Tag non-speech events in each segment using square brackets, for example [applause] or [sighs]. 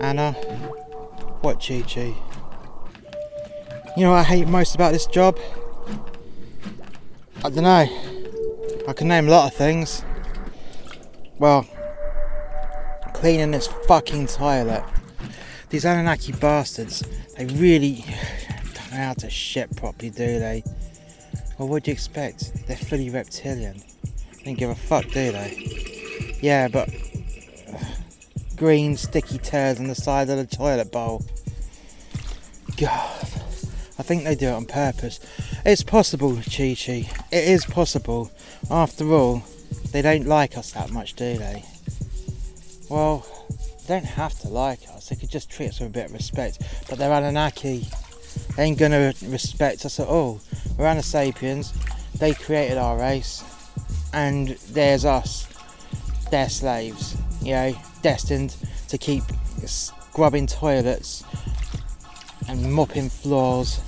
Anna, what Chi Chi? You know what I hate most about this job? I don't know. I can name a lot of things. Well, cleaning this fucking toilet. These Anunnaki bastards, they really [sighs] don't know how to shit properly, do they? Well, what do you expect? They're fully reptilian. They don't give a fuck, do they? Yeah, but [sighs] green sticky tears on the side of the toilet bowl. God, I think they do it on purpose. It's possible, Chi Chi. It is possible. After all, they don't like us that much, do they? Well, they don't have to like us. They could just treat us with a bit of respect. But they're Anunnaki. They ain't gonna respect us at all. We're Anasapiens. They created our race, and there's us. They're slaves. You know, destined to keep scrubbing toilets and mopping floors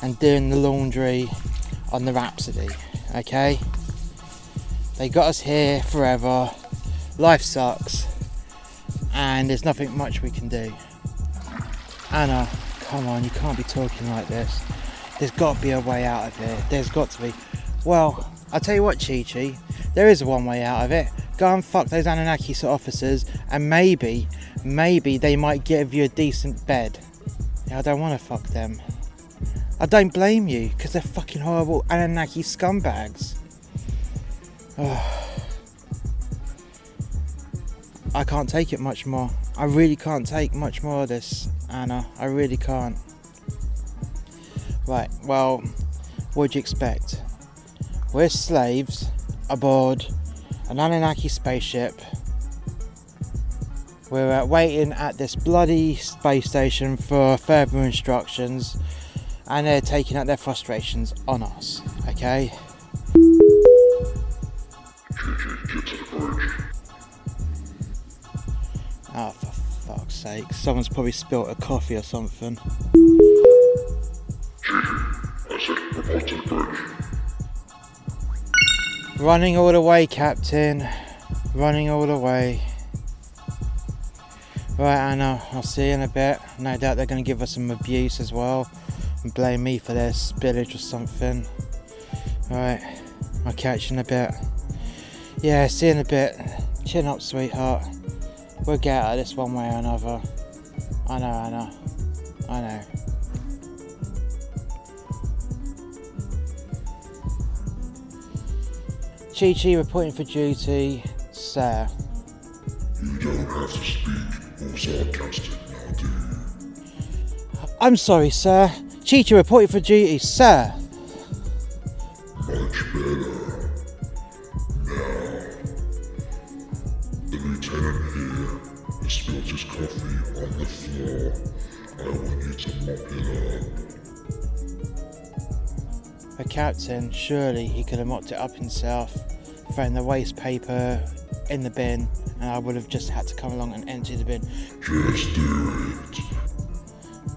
and doing the laundry on the Rhapsody. Okay? They got us here forever. Life sucks. And there's nothing much we can do. Anna, come on, you can't be talking like this. There's got to be a way out of here. There's got to be. Well, I'll tell you what, Chi Chi, there is one way out of it. Go and fuck those Anunnaki officers, and maybe, maybe they might give you a decent bed. Yeah, I don't want to fuck them. I don't blame you, because they're fucking horrible Anunnaki scumbags. I can't take it much more. I really can't take much more of this, Anna. I really can't. Right, well, what'd you expect? We're slaves aboard an Anunnaki spaceship. We're uh, waiting at this bloody space station for further instructions, and they're taking out their frustrations on us, okay? Oh, for fuck's sake. Someone's probably spilt a coffee or something. Running all the way, Captain. Running all the way. Right, Anna, I'll see you in a bit. No doubt they're going to give us some abuse as well and blame me for their spillage or something. Right, I'll catch you in a bit. Yeah, see you in a bit. Chin up, sweetheart. We'll get out of this one way or another. I know, I know. I know. Chi Chi reporting for duty, sir. You don't have to speak all sarcastic now, do you? I'm sorry, sir. Chi Chi reporting for duty, sir. Captain, surely he could have mopped it up himself, thrown the waste paper in the bin, and I would have just had to come along and empty the bin. Just do it.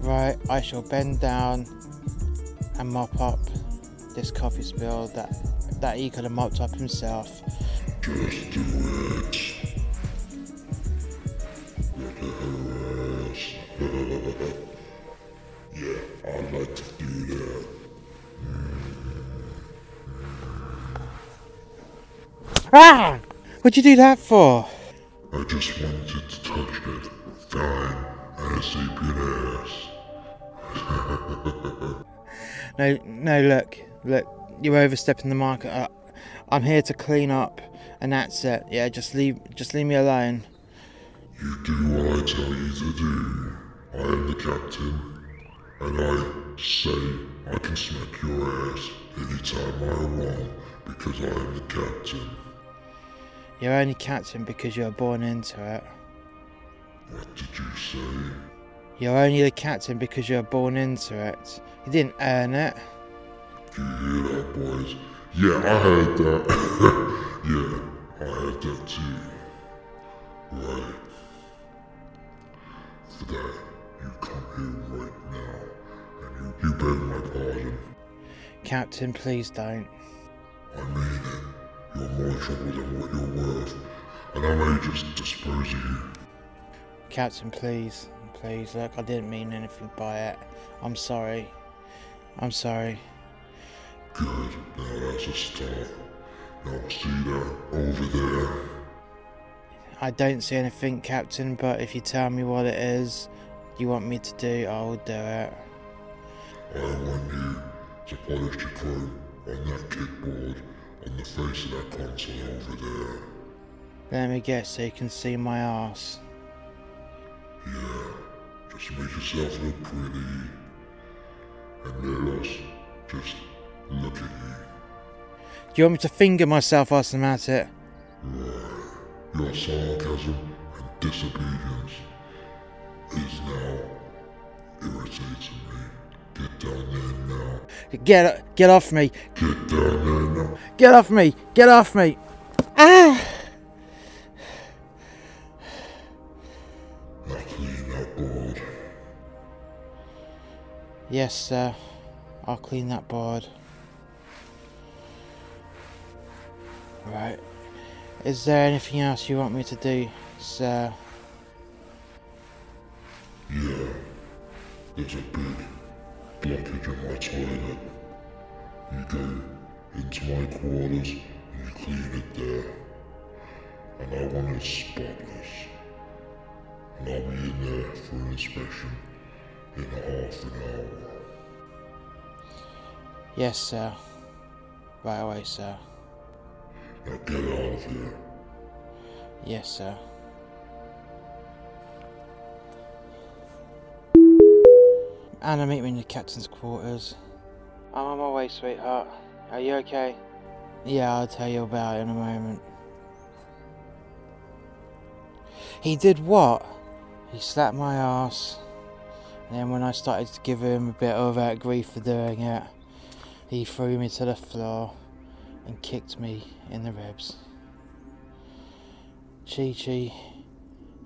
Right, I shall bend down and mop up this coffee spill that that he could have mopped up himself. Just do it. Ah! What'd you do that for? I just wanted to touch that fine Anasapian ass. [laughs] No, no, look, look, you're overstepping the mark. Uh, I'm here to clean up, and that's it. Yeah, just leave, just leave me alone. You do what I tell you to do. I am the captain, and I say I can smack your ass anytime I want because I am the captain. You're only captain because you were born into it. What did you say? You're only the captain because you were born into it. You didn't earn it. You hear that, boys? Yeah, I heard that. [laughs] yeah, I heard that too. Right. For that, you come here right now, and you, you beg my pardon. Captain, please don't. I mean it. You're more trouble than what you're worth, and I may just dispose of you. Captain, please. Please, look, I didn't mean anything by it. I'm sorry. I'm sorry. Good. Now that's a start. Now see that over there? I don't see anything, Captain, but if you tell me what it is you want me to do, I will do it. I want you to polish the chrome on that kickboard face of that console over there. Let me guess so you can see my ass. Yeah, just make yourself look pretty. And let us just look at you. Do you want me to finger myself whilst I'm at it? Right. Your sarcasm and disobedience is now irritating me. Get down there now. Get get off me! Get down there now. Get off me! Get off me! Ah! Now clean that board. Yes, sir. I'll clean that board. Right. Is there anything else you want me to do, sir? Yeah. There's a big blockage in my toilet. You go into my quarters and you clean it there. And I want it spotless. And I'll be in there for an inspection in half an hour. Yes, sir. Right away, sir. Now get out of here. Yes, sir. Anna, meet me in the captain's quarters. I'm on my way, sweetheart. Are you okay? Yeah, I'll tell you about it in a moment. He did what? He slapped my ass. And then when I started to give him a bit of uh, grief for doing it, he threw me to the floor and kicked me in the ribs. Chi Chi,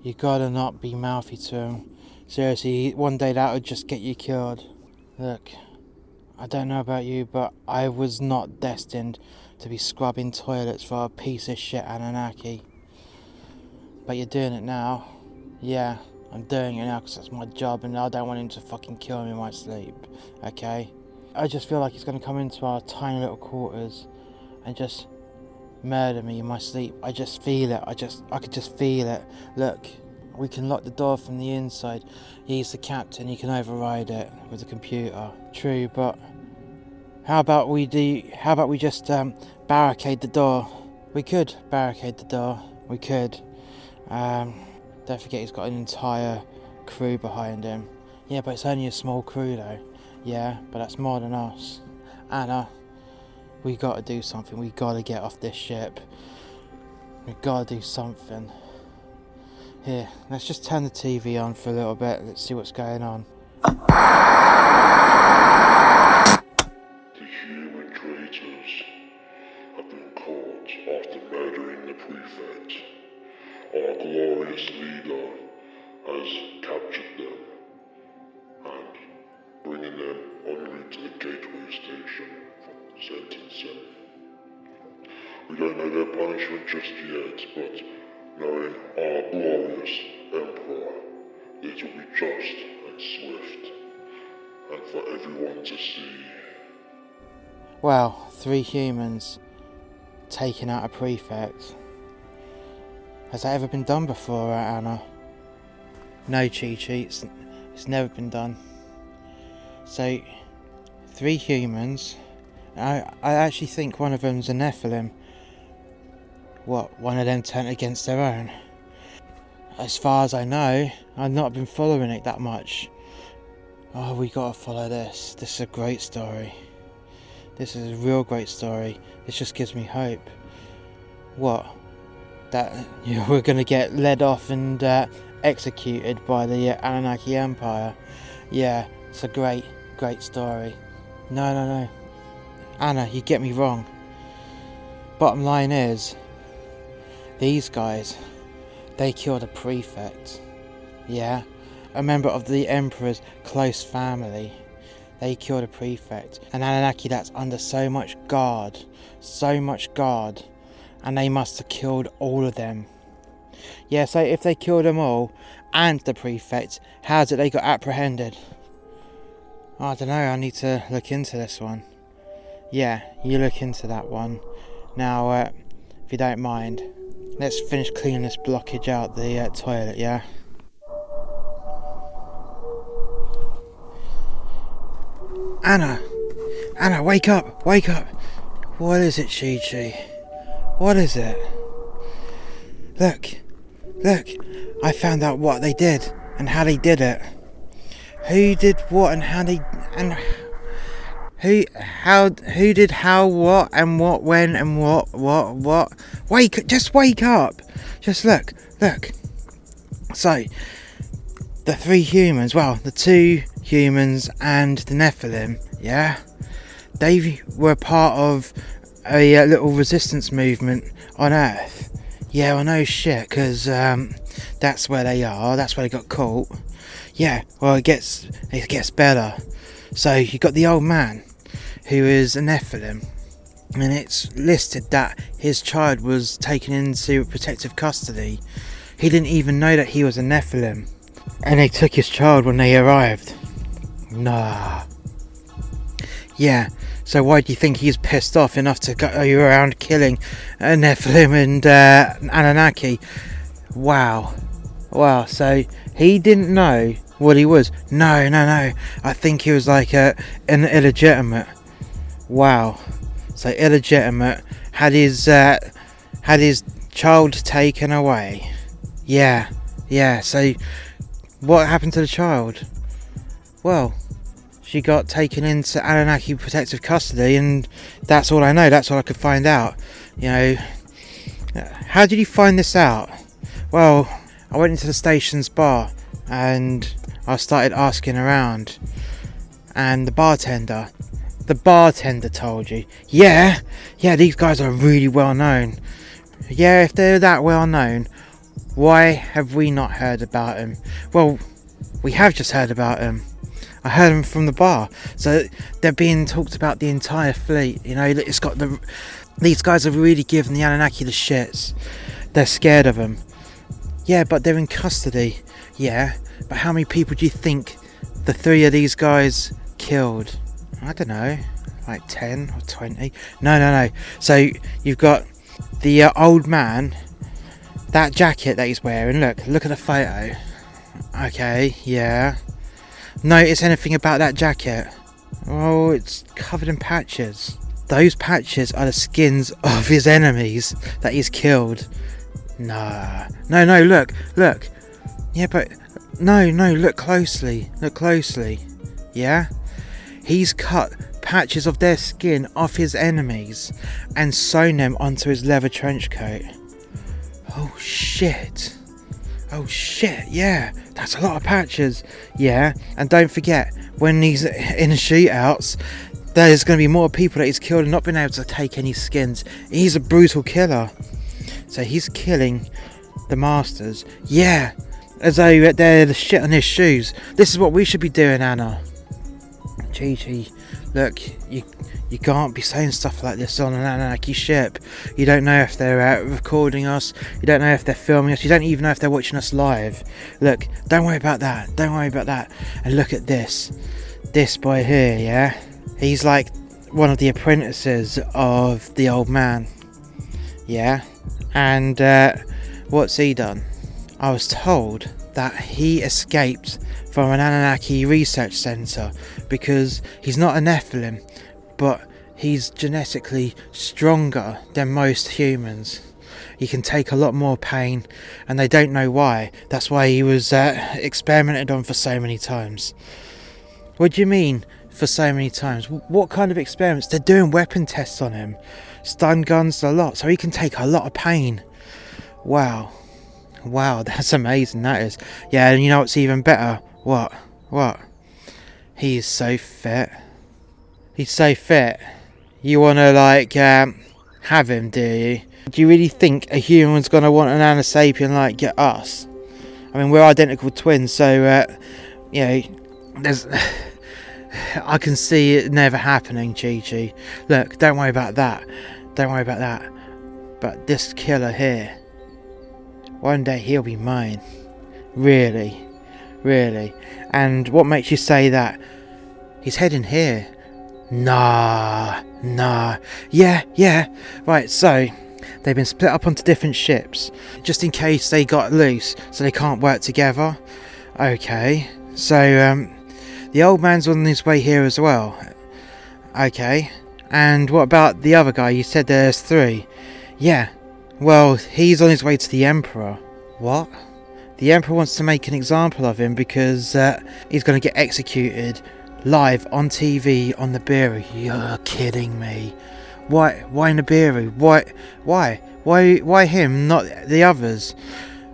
you gotta not be mouthy to him. Seriously, one day that would just get you killed. Look, I don't know about you, but I was not destined to be scrubbing toilets for a piece of shit Anunnaki. But you're doing it now. Yeah, I'm doing it now because that's my job and I don't want him to fucking kill me in my sleep. Okay? I just feel like he's gonna come into our tiny little quarters and just murder me in my sleep. I just feel it. I just I could just feel it. Look, we can lock the door from the inside. He's the captain, he can override it with the computer. True, but how about we do how about we just um, barricade the door? We could barricade the door. We could. Um, don't forget he's got an entire crew behind him. Yeah, but it's only a small crew though. Yeah, but that's more than us. Anna, we gotta do something. We gotta get off this ship. We gotta do something. Here, let's just turn the TV on for a little bit. Let's see what's going on. Humans taking out a prefect. Has that ever been done before, Anna? No, Chi Chi, it's, it's never been done. So, three humans. I, I actually think one of them's a Nephilim. What, one of them turned against their own? As far as I know, I've not been following it that much. Oh, we gotta follow this. This is a great story. This is a real great story. This just gives me hope. What? That [laughs] you know, we're gonna get led off and uh, executed by the uh, Anunnaki Empire? Yeah, it's a great, great story. No, no, no. Anna, you get me wrong. Bottom line is, these guys, they killed a prefect. Yeah, a member of the Emperor's close family. They killed a prefect, an Anunnaki that's under so much guard, so much guard, and they must have killed all of them. Yeah, so if they killed them all and the prefect, how did they got apprehended? I don't know, I need to look into this one. Yeah, you look into that one. Now, uh, if you don't mind, let's finish cleaning this blockage out the uh, toilet, yeah? Anna! Anna, wake up! Wake up! What is it, Chi Chi? What is it? Look! Look! I found out what they did and how they did it. Who did what and how they and who how who did how what and what when and what what what wake just wake up just look look so the three humans well the two humans and the nephilim yeah they were part of a, uh, little resistance movement on earth yeah i know shit because um, that's where they are that's where they got caught yeah well it gets it gets better so you got the old man who is a Nephilim, and it's listed that his child was taken into protective custody. He didn't even know that he was a Nephilim, and they took his child when they arrived. Nah. Yeah, so why do you think he's pissed off enough to go around killing a Nephilim and uh, Anunnaki? Wow. Wow, so he didn't know what he was. No, no, no. I think he was like a, an illegitimate. Wow. So illegitimate had his uh, had his child taken away. Yeah, yeah. So what happened to the child? Well, she got taken into Anunnaki protective custody, and that's all I know. That's all I could find out. You know, how did you find this out? Well, I went into the station's bar and I started asking around, and the bartender the bartender told you. Yeah, yeah, these guys are really well known. Yeah, if they're that well known, why have we not heard about them? Well, we have just heard about them. I heard them from the bar. So they're being talked about the entire fleet. You know, it's got the. These guys are really giving the Anunnaki the shits. They're scared of them. Yeah, but they're in custody. Yeah, but how many people do you think the three of these guys killed? I don't know, like 10 or 20. No, no, no. So you've got the uh, old man, that jacket that he's wearing. Look, look at the photo. Okay, yeah. Notice anything about that jacket? Oh, it's covered in patches. Those patches are the skins of his enemies that he's killed. Nah. No, no, look, look. Yeah, but. No, no, look closely. Look closely. Yeah? He's cut patches of their skin off his enemies and sewn them onto his leather trench coat. Oh shit. Oh shit, yeah, that's a lot of patches. Yeah, and don't forget, when he's in shootouts, there's going to be more people that he's killed and not been able to take any skins. He's a brutal killer. So he's killing the masters. Yeah, as though they're the shit on his shoes. This is what we should be doing, Anna. Chi look, you you can't be saying stuff like this on an Anunnaki ship. You don't know if they're recording us. You don't know if they're filming us. You don't even know if they're watching us live. Look, don't worry about that. Don't worry about that. And look at this. This boy here, yeah? He's like one of the apprentices of the old man. Yeah? And uh, what's he done? I was told that he escaped from an Anunnaki research center because he's not a Nephilim, but he's genetically stronger than most humans. He can take a lot more pain, and they don't know why. That's why he was uh, experimented on for so many times. What do you mean, for so many times? What kind of experiments? They're doing weapon tests on him, stun guns a lot, so he can take a lot of pain. Wow. Wow, [laughs] that's amazing, that is. Yeah, and you know what's even better? What? What? He is so fit. He's so fit. You wanna, like, um, have him, do you? Do you really think a human's gonna want an Anasapien like us? I mean, we're identical twins, so uh, you know, there's. [sighs] I can see it never happening, Chi Chi. Look, don't worry about that. Don't worry about that. But this killer here, one day he'll be mine. Really, really. And what makes you say that? He's heading here. Nah, nah. Yeah, yeah. Right, so they've been split up onto different ships just in case they got loose so they can't work together. Okay, so um, the old man's on his way here as well. Okay, and what about the other guy? You said there's three. Yeah, well, he's on his way to the Emperor. What? The Emperor wants to make an example of him because uh, he's going to get executed live on TV on the Nibiru. You're kidding me. Why? Why Nibiru? Why? Why? Why? Why him, not the others?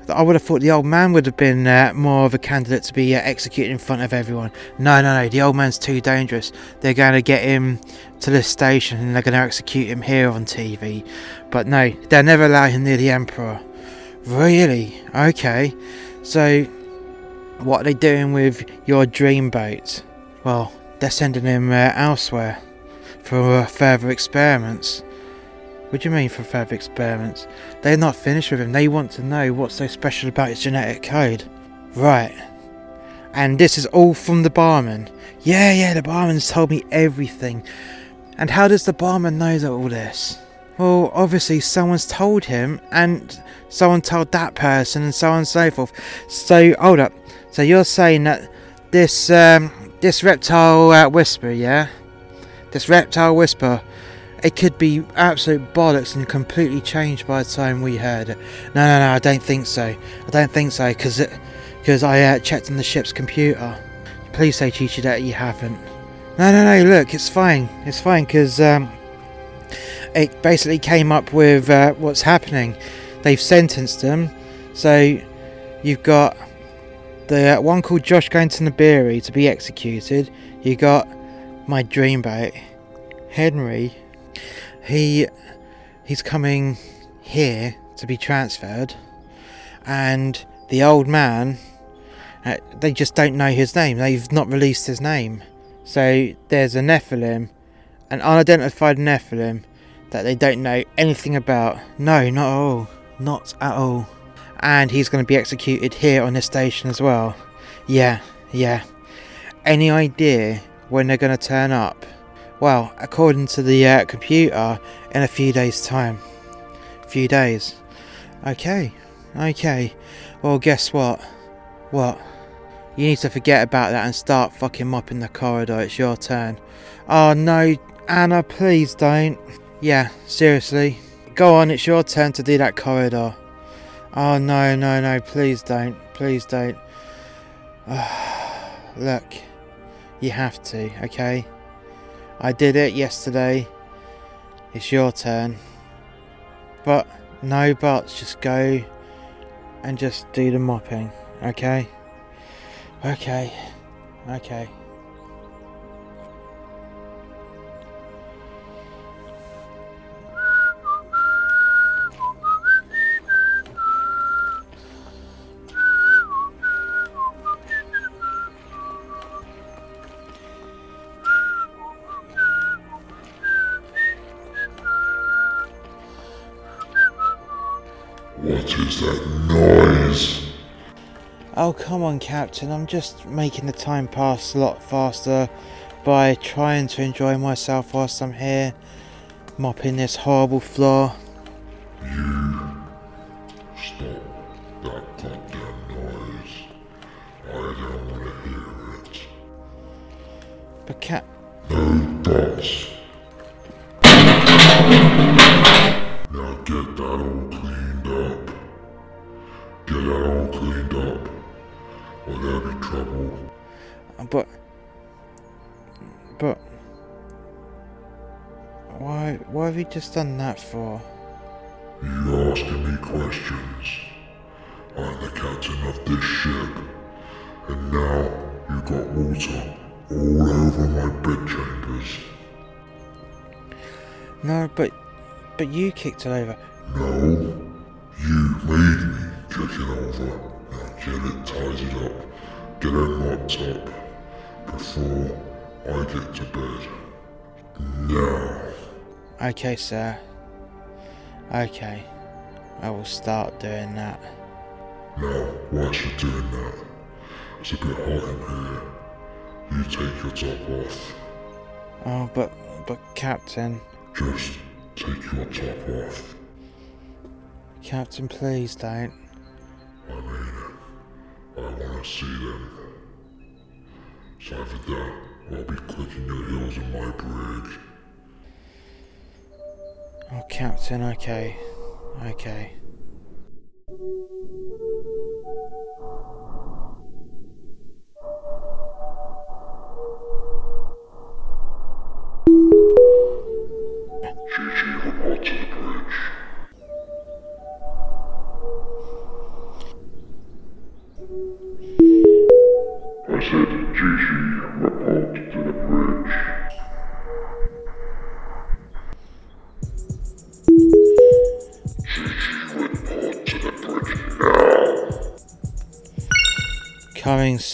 I would have thought the old man would have been uh, more of a candidate to be uh, executed in front of everyone. No, no, no. The old man's too dangerous. They're going to get him to the station and they're going to execute him here on TV. But no, they'll never allow him near the Emperor. Really? Okay. So, what are they doing with your dreamboat? Well, they're sending him uh, elsewhere for uh, further experiments. What do you mean for further experiments? They're not finished with him. They want to know what's so special about his genetic code. Right. And this is all from the barman. Yeah, yeah, the barman's told me everything. And how does the barman know that all this? Well, obviously someone's told him, and someone told that person, and so on and so forth. So hold up. So you're saying that this um, this reptile uh, whisper, yeah, this reptile whisper, it could be absolute bollocks and completely changed by the time we heard it. No, no, no, I don't think so. I don't think so because because I uh, checked on the ship's computer. Please say, Chichi, that you haven't. No, no, no. Look, it's fine. It's fine because um, it basically came up with uh, what's happening. They've sentenced them. So you've got the uh, one called Josh going to Nibiru to be executed. You got my dreamboat, Henry. He he's coming here to be transferred, and the old man. Uh, they just don't know his name. They've not released his name. So there's a Nephilim, an unidentified Nephilim that they don't know anything about. No, not at all. Not at all. And he's going to be executed here on this station as well. Yeah, yeah. Any idea when they're going to turn up? Well, according to the uh, computer, in a few days' time. Few days. Okay, okay. Well, guess what? What? You need to forget about that and start fucking mopping the corridor. It's your turn. Oh no, Anna, please don't. Yeah, seriously. Go on, it's your turn to do that corridor. Oh no, no, no, please don't. Please don't. [sighs] Look, you have to, okay? I did it yesterday. It's your turn. But no buts, just go and just do the mopping, okay? Okay, okay. Is that noise? Oh, come on, Captain. I'm just making the time pass a lot faster by trying to enjoy myself whilst I'm here, mopping this horrible floor. You stop that goddamn noise. I don't want to hear it. But, Cap. No boss. Now get that all cleaned up. Get that all cleaned up. Or there'll be trouble. But. But. Why, why have you just done that for? You asking me questions. I'm the captain of this ship. And now you got water all over my bedchambers. No, but. But you kicked it over. No, you made over. Now get it tidied up, get it mopped up before I get to bed. Now. Okay, sir. Okay. I will start doing that. Now, whilst you're doing that, it's a bit hot in here. You take your top off. Oh, but, but, Captain. Just take your top off. Captain, please don't. I mean. I want to see them. So for that, I'll be clicking your heels in my brig. Oh, Captain, okay. Okay.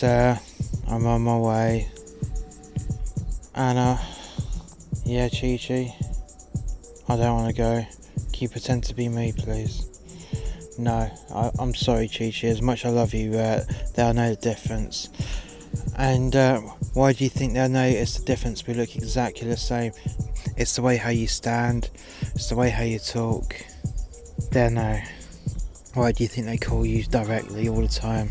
I'm on my way. Anna. Yeah, Chi Chi. I don't want to go. Can you pretend to be me, please? No, I, I'm sorry, Chi Chi. As much I love you, uh, they'll know the difference. And uh, why do you think they'll notice the difference? We look exactly the same. It's the way how you stand, it's the way how you talk. They'll know. Why do you think they call you directly all the time?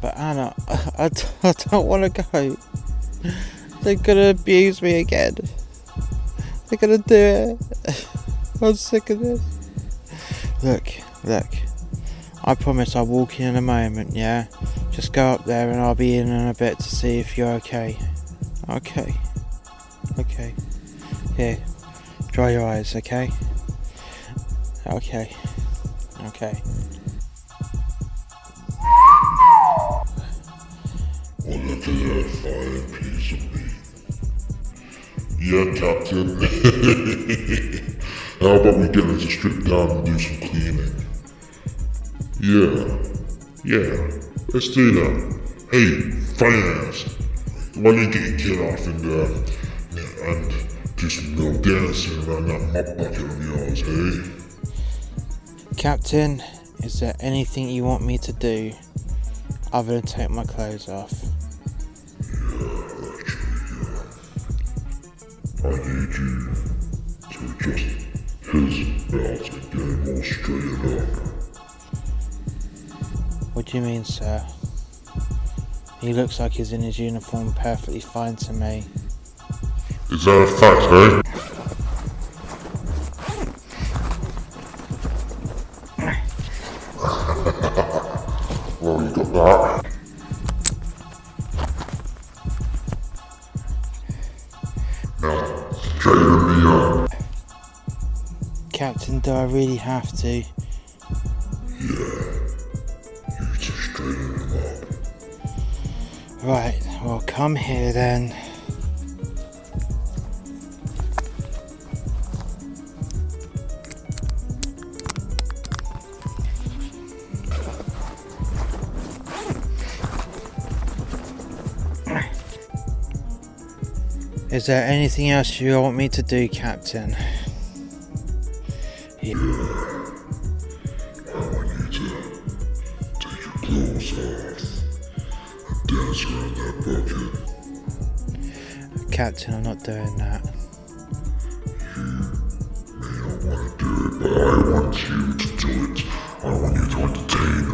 But Anna, I, d- [laughs] I don't want to go. They're gonna abuse me again. They're gonna do it. [laughs] I'm sick of this. Look, look. I promise I'll walk in in a moment, yeah? Just go up there and I'll be in in a bit to see if you're okay. Okay. Okay. Here. Dry your eyes, okay? Okay. Okay. Oh, look at that fine piece of meat. Yeah, Captain. [laughs] How about we get her to strip down and do some cleaning? Yeah, yeah, let's do that. Hey, finance, why don't you get off and, uh, and do some little dancing around that mop bucket of yours, eh? Captain, is there anything you want me to do other than take my clothes off? His belt up. What do you mean, sir? He looks like he's in his uniform perfectly fine to me. Is that a fact, eh? Have to? You to straighten him up. Right, well, come here then. Is there anything else you want me to do, Captain? I doing that. may not want to do it, but I want you to do it. I want you to entertain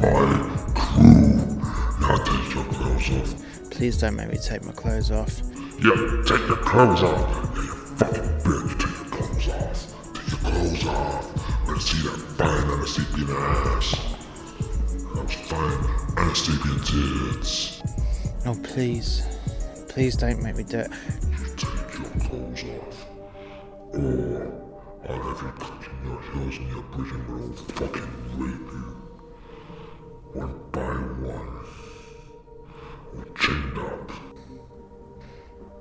my crew. Now take your clothes off. Please don't make me take my clothes off. Yeah, take your clothes off. Yeah, you fucking bitch, take your clothes off. Take your clothes off. Let's see that fine Anastapian ass. Those fine Anastapian tits. No, please. Please don't make me do it.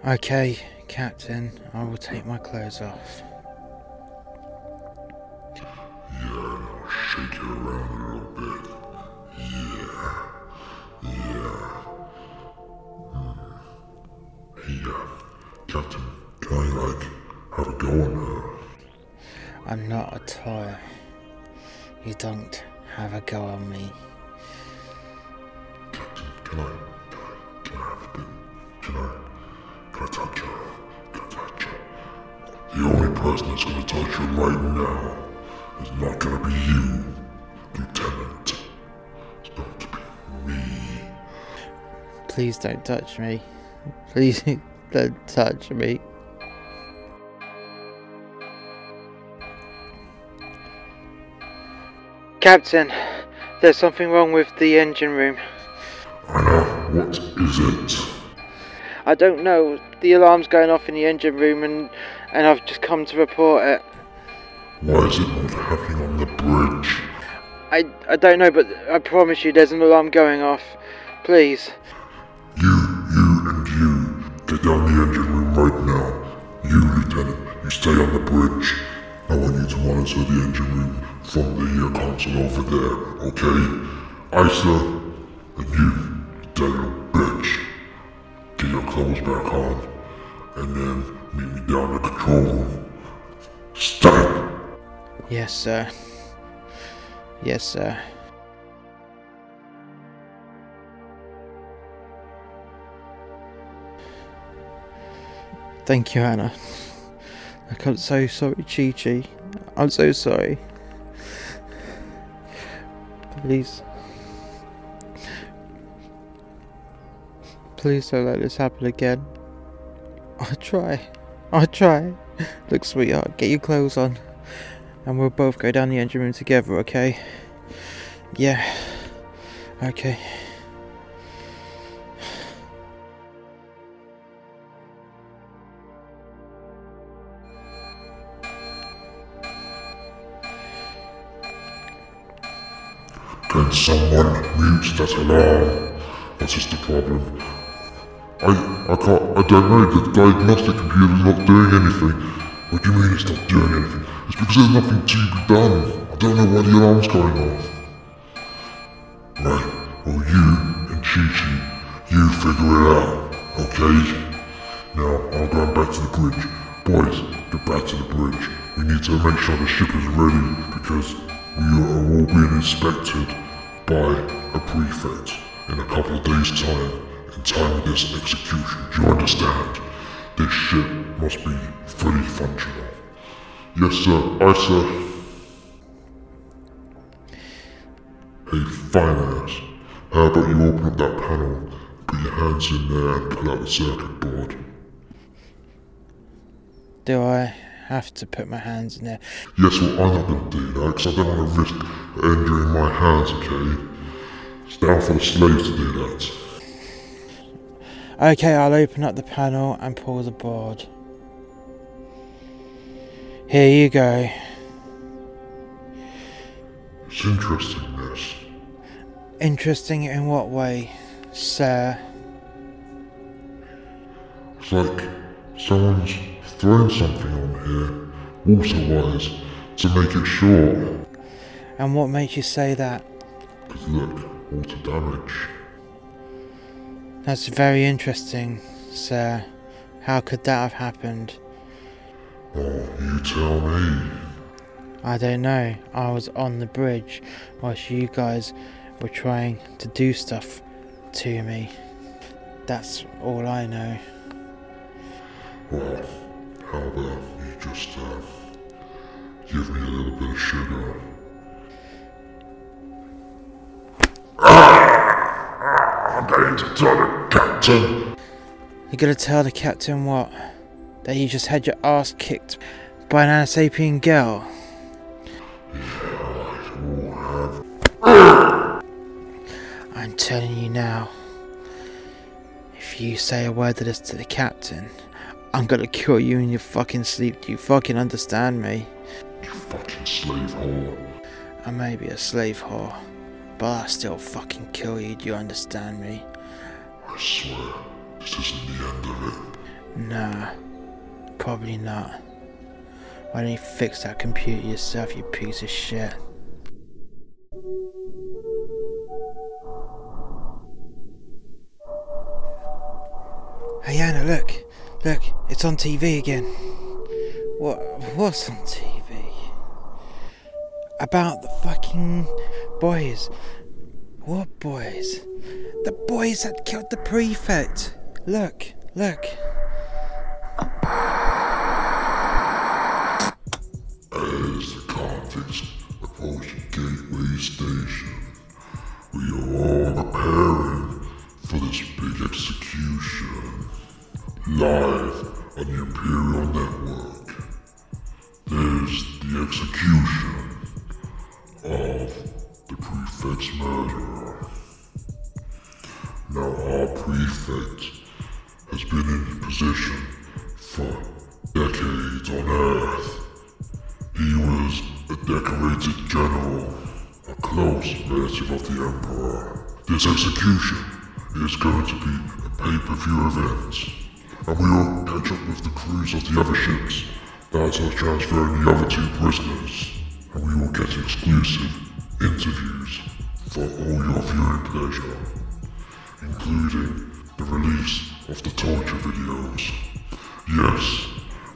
Okay, Captain, I will take my clothes off. Don't touch me. Please [laughs] don't touch me. Captain, there's something wrong with the engine room. Anna, what is it? I don't know. The alarm's going off in the engine room and and I've just come to report it. Why is it not happening on the bridge? I I don't know, but I promise you there's an alarm going off. Please. Get down the engine room right now. You, Lieutenant, you stay on the bridge. I want you to monitor the engine room from the uh, console over there, okay? Isa, and you, dirty bitch, get your clothes back on, and then meet me down the control room. Stand! Yes, sir. Yes, sir. Thank you, Anna. I'm so sorry, Chi Chi. I'm so sorry. Please. Please don't let this happen again. I'll try. I'll try. Look, sweetheart, get your clothes on. And we'll both go down the engine room together, okay? Yeah. Okay. Someone mute that alarm? What is the problem? I, I can't, I don't know, the diagnostic computer's not doing anything. What do you mean it's not doing anything? It's because there's nothing to be done. I don't know why the alarm's going off. Right, well you and Chi-Chi, you figure it out, okay? Now, I'm going back to the bridge. Boys, get back to the bridge. We need to make sure the ship is ready because we are all being inspected by a prefect in a couple of days' time in time of this execution. Do you understand? This ship must be fully functional. Yes, sir. Aye, sir. Hey, finance. How about you open up that panel, put your hands in there and pull out the circuit board? Do I have to put my hands in there? Yes, well, I'm not going to do that because I don't want to risk injuring my hands, okay? It's down for the slaves to do that. Okay, I'll open up the panel and pull the board. Here you go. It's interesting, this. Interesting in what way, sir? It's like someone's thrown something on here, water-wise, to make it short. And what makes you say that? Because look, water damage. That's very interesting, sir. How could that have happened? Oh, you tell me. I don't know. I was on the bridge whilst you guys were trying to do stuff to me. That's all I know. Well, how about you just, uh, give me a little bit of sugar? Ah! I'm going to tell the captain. You're gonna tell the captain what? That you just had your ass kicked by an Anasapian girl? I'm telling you now. If you say a word of this to the captain, I'm gonna kill you in your fucking sleep. Do you fucking understand me? You fucking slave whore. I may be a slave whore, but I'll still fucking kill you. Do you understand me? I swear, this isn't the end of it. Nah, probably not. Why don't you fix that computer yourself, you piece of shit? Hey Anna, look, look, it's on TV again. What? What's on TV? about the fucking boys. What boys? The boys that killed the prefect. Look, look. As the convicts approach Gateway Station, we are all preparing for this big execution. Live on the Imperial Network. There's the execution of the prefect's murderer. Now our prefect has been in position for decades on Earth. He was a decorated general, a close relative of the Emperor. This execution is going to be a pay-per-view event, and we will catch up with the crews of the other ships that are transferring the other two prisoners, and we will get exclusive interviews for all your viewing pleasure, including the release of the torture videos. Yes,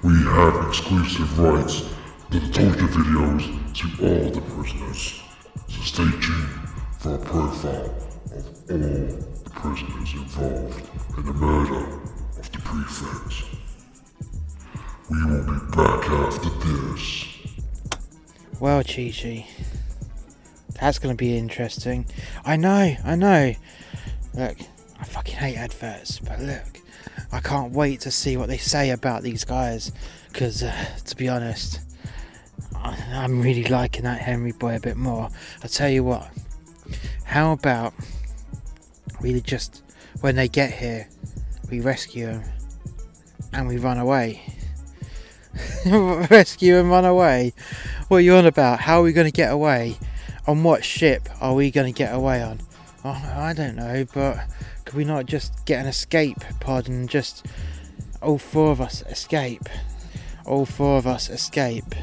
we have exclusive rights to the torture videos to all the prisoners. So stay tuned for a profile of all the prisoners involved in the murder prefect. We will be back after this. Well, Chi Chi, that's going to be interesting. I know, I know. Look, I fucking hate adverts, but look, I can't wait to see what they say about these guys. Because, uh, to be honest, I- I'm really liking that Henry boy a bit more. I tell you what, how about we just, when they get here, we rescue them and we run away? [laughs] rescue and run away? What are you on about? How are we going to get away? On what ship are we going to get away on? Oh, I don't know, but could we not just get an escape pod and just all four of us escape? All four of us escape.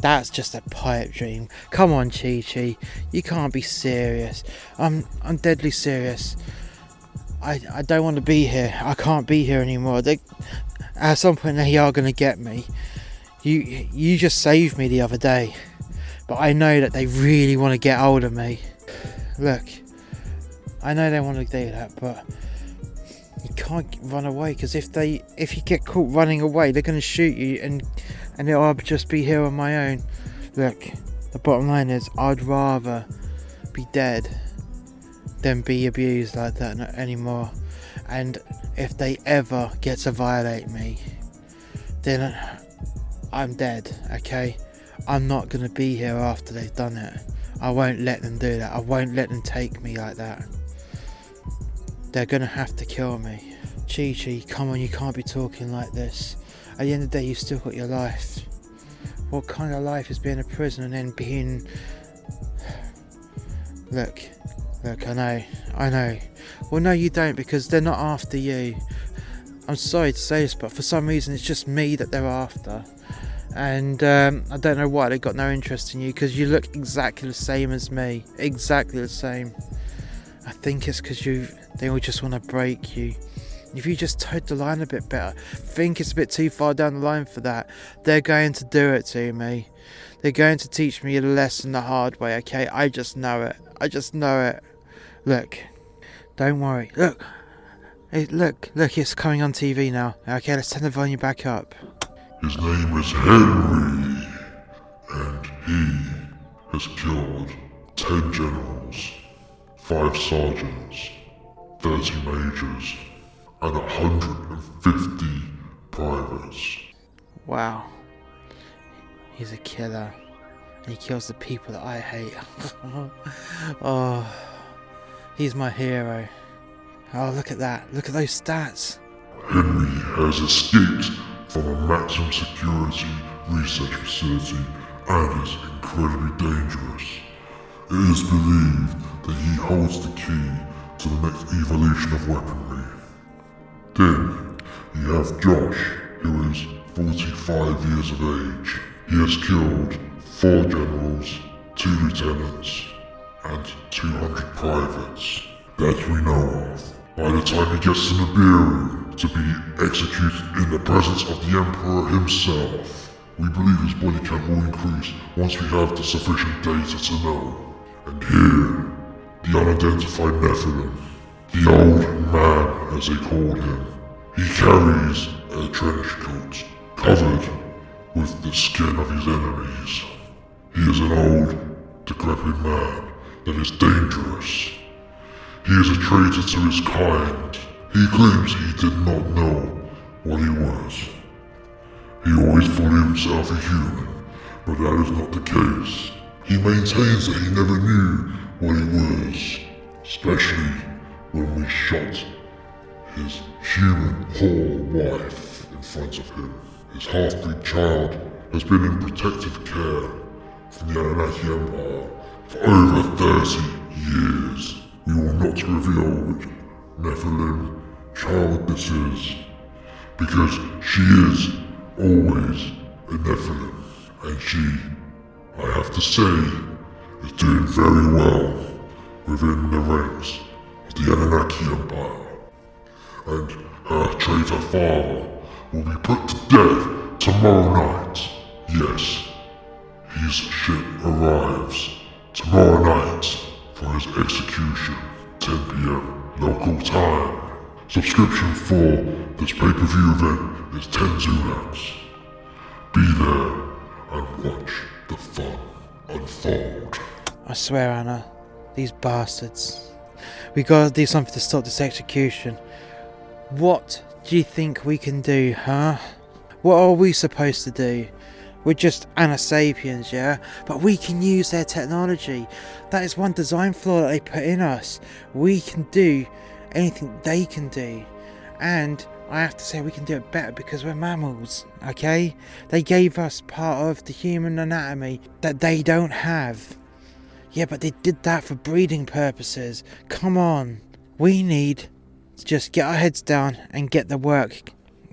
That's just a pipe dream. Come on, Chi Chi. You can't be serious. I'm I'm deadly serious. I, I don't want to be here. I can't be here anymore. They, at some point they are going to get me. You you just saved me the other day, but I know that they really want to get hold of me. Look, I know they want to do that, but you can't run away because if they if you get caught running away, they're going to shoot you, and and I'll just be here on my own. Look, the bottom line is I'd rather be dead than be abused like that anymore. And if they ever get to violate me, then I'm dead, okay? I'm not gonna be here after they've done it. I won't let them do that. I won't let them take me like that. They're gonna have to kill me. Chi Chi, come on, you can't be talking like this. At the end of the day, you've still got your life. What kind of life is being a prisoner and then being. [sighs] Look, look, I know, I know. Well, no, you don't because they're not after you. I'm sorry to say this, but for some reason it's just me that they're after. And um, I don't know why they've got no interest in you because you look exactly the same as me. Exactly the same. I think it's because you they all just want to break you. If you just towed the line a bit better, think it's a bit too far down the line for that. They're going to do it to me. They're going to teach me a lesson the hard way, okay? I just know it. I just know it. Look, don't worry. Look, Hey, look, look, it's coming on TV now. Okay, let's turn the volume back up. His name is Henry, and he has killed 10 generals, 5 sergeants, 30 majors, and 150 privates. Wow. He's a killer. And he kills the people that I hate. [laughs] oh, he's my hero. Oh, look at that. Look at those stats. Henry has escaped from a maximum security research facility and is incredibly dangerous. It is believed that he holds the key to the next evolution of weaponry. Then, you have Josh, who is 45 years of age. He has killed 4 generals, 2 lieutenants, and 200 privates that we know of. By the time he gets to Nibiru to be executed in the presence of the Emperor himself, We believe his body count will increase once we have the sufficient data to know. And here, the unidentified Nephilim, the old man as they called him, he carries a trench coat covered with the skin of his enemies. He is an old, decrepit man that is dangerous. He is a traitor to his kind. He claims he did not know what he was. He always thought himself a human, but that is not the case. He maintains that he never knew what he was, especially when we shot his human whore wife in front of him. His half-breed child has been in protective care from the Anunnaki Empire for over 30 years. We will not reveal which Nephilim child this is, because she is always a Nephilim, and she, I have to say, is doing very well within the ranks of the Anunnaki Empire. And her traitor father will be put to death tomorrow night. Yes, his ship arrives tomorrow night for his execution, 10 p.m. local time. Subscription for this pay-per-view event is 10 Zulaks. Be there and watch the fun unfold. I swear, Anna, these bastards. We gotta do something to stop this execution. What do you think we can do, huh? What are we supposed to do? We're just Anasapiens, yeah? But we can use their technology. That is one design flaw that they put in us. We can do anything they can do. And I have to say, we can do it better because we're mammals, okay? They gave us part of the human anatomy that they don't have. Yeah, but they did that for breeding purposes. Come on. We need to just get our heads down and get the work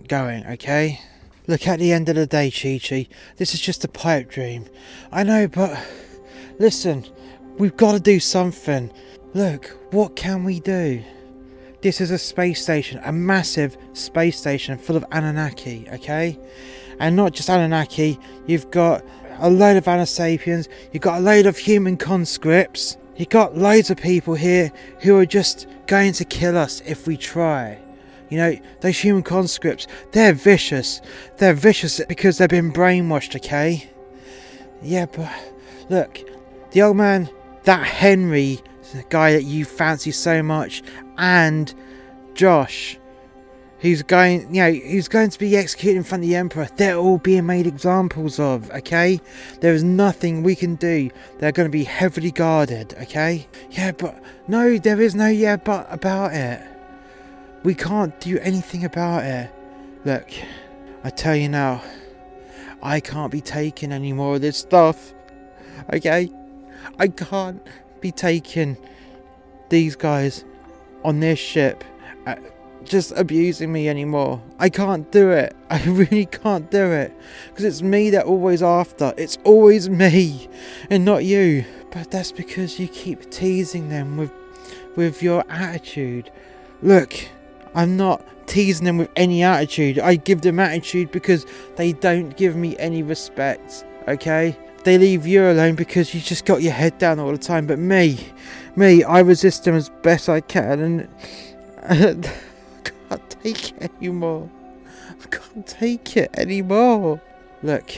going, okay? Look, at the end of the day, Chi Chi, this is just a pipe dream. I know, but listen, we've got to do something. Look, what can we do? This is a space station, a massive space station full of Anunnaki, okay? And not just Anunnaki, you've got a load of Anasapiens, you've got a load of human conscripts, you've got loads of people here who are just going to kill us if we try. You know, those human conscripts, they're vicious. They're vicious because they've been brainwashed, okay? Yeah, but look, the old man, that Henry, the guy that you fancy so much, and Josh, who's going, you know, who's going to be executed in front of the Emperor, they're all being made examples of, okay? There is nothing we can do. They're going to be heavily guarded, okay? Yeah, but no, there is no yeah but about it. We can't do anything about it. Look, I tell you now, I can't be taking any more of this stuff. Okay? I can't be taking these guys on this ship uh, just abusing me anymore. I can't do it. [laughs] I really can't do it. Because it's me they're always after. It's always me and not you. But that's because you keep teasing them with with your attitude. Look, I'm not teasing them with any attitude. I give them attitude because they don't give me any respect. Okay? They leave you alone because you just got your head down all the time. But me, me, I resist them as best I can, and I [laughs] can't take it anymore. I can't take it anymore. Look,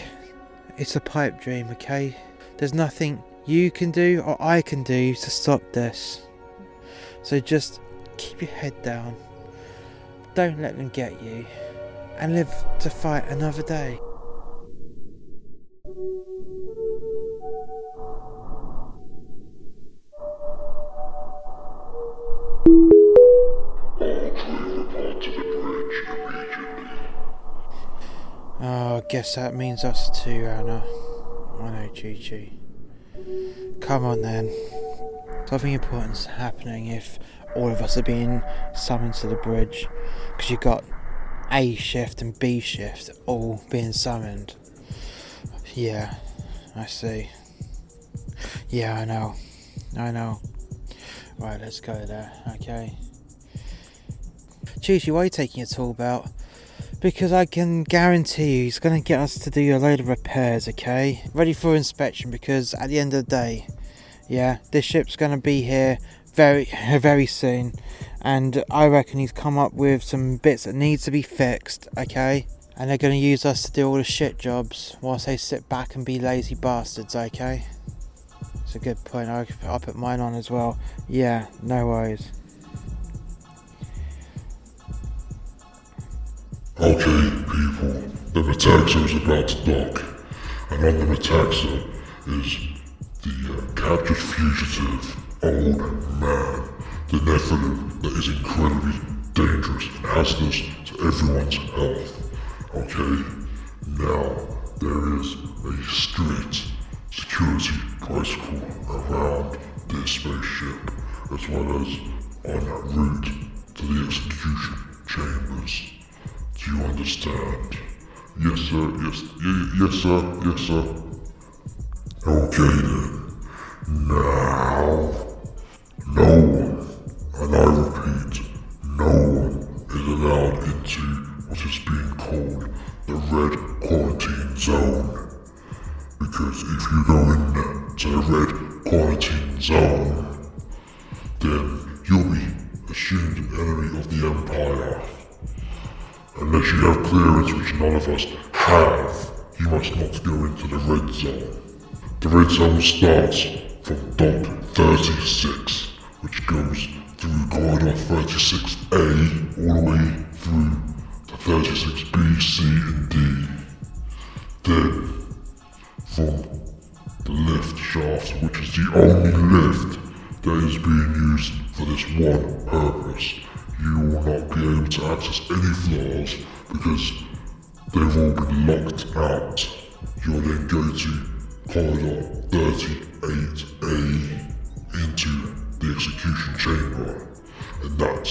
it's a pipe dream, okay? There's nothing you can do or I can do to stop this. So just keep your head down. Don't let them get you. And live to fight another day. Oh, I guess that means us too, Anna. I know, Chi Chi. Come on then. Something important's happening if all of us are being summoned to the bridge. Because you've got A shift and B shift all being summoned. Yeah, I see. Yeah, I know. I know. Right, let's go there, okay? Chi, why are you taking your tool belt? Because I can guarantee you he's going to get us to do a load of repairs, okay? Ready for inspection because at the end of the day, yeah, this ship's going to be here very, [laughs] very soon. And I reckon he's come up with some bits that needs to be fixed, okay? And they're going to use us to do all the shit jobs whilst they sit back and be lazy bastards, okay? It's a good point. I'll, I'll put mine on as well. Yeah, no worries. Okay, people, the Metaxa is about to dock, and on the Metaxa is the uh, captured fugitive old man, the Nephilim that is incredibly dangerous and hazardous to everyone's health. Okay, now there is a strict security protocol around this spaceship, as well as en route to the execution chambers. Do you understand? Yes, sir. Yes, y- yes, sir. Yes, sir. Okay then. Now, no one, and I repeat, no one is allowed into what is being called the red quarantine zone. Because if you go into the red quarantine zone, then you'll be assumed an enemy of the Empire. Unless you have clearance, which none of us have, you must not go into the red zone. The red zone starts from dot 36, which goes through corridor 36A all the way through to 36B, C, and D. Then, from the lift shaft, which is the only lift that is being used for this one purpose, you will not be able to access any floors because they've all been locked out. You'll then go to corridor 38A into the execution chamber, and that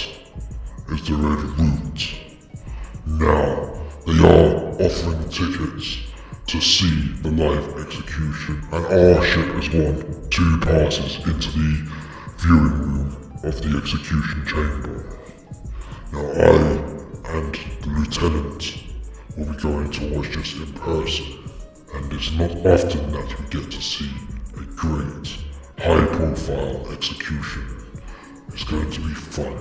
is the red route. Now, they are offering tickets to see the live execution, and our ship has won two passes into the viewing room of the execution chamber. Now, I and the lieutenant will be going to watch this in person, and it's not often that we get to see a great, high-profile execution. is going to be fun.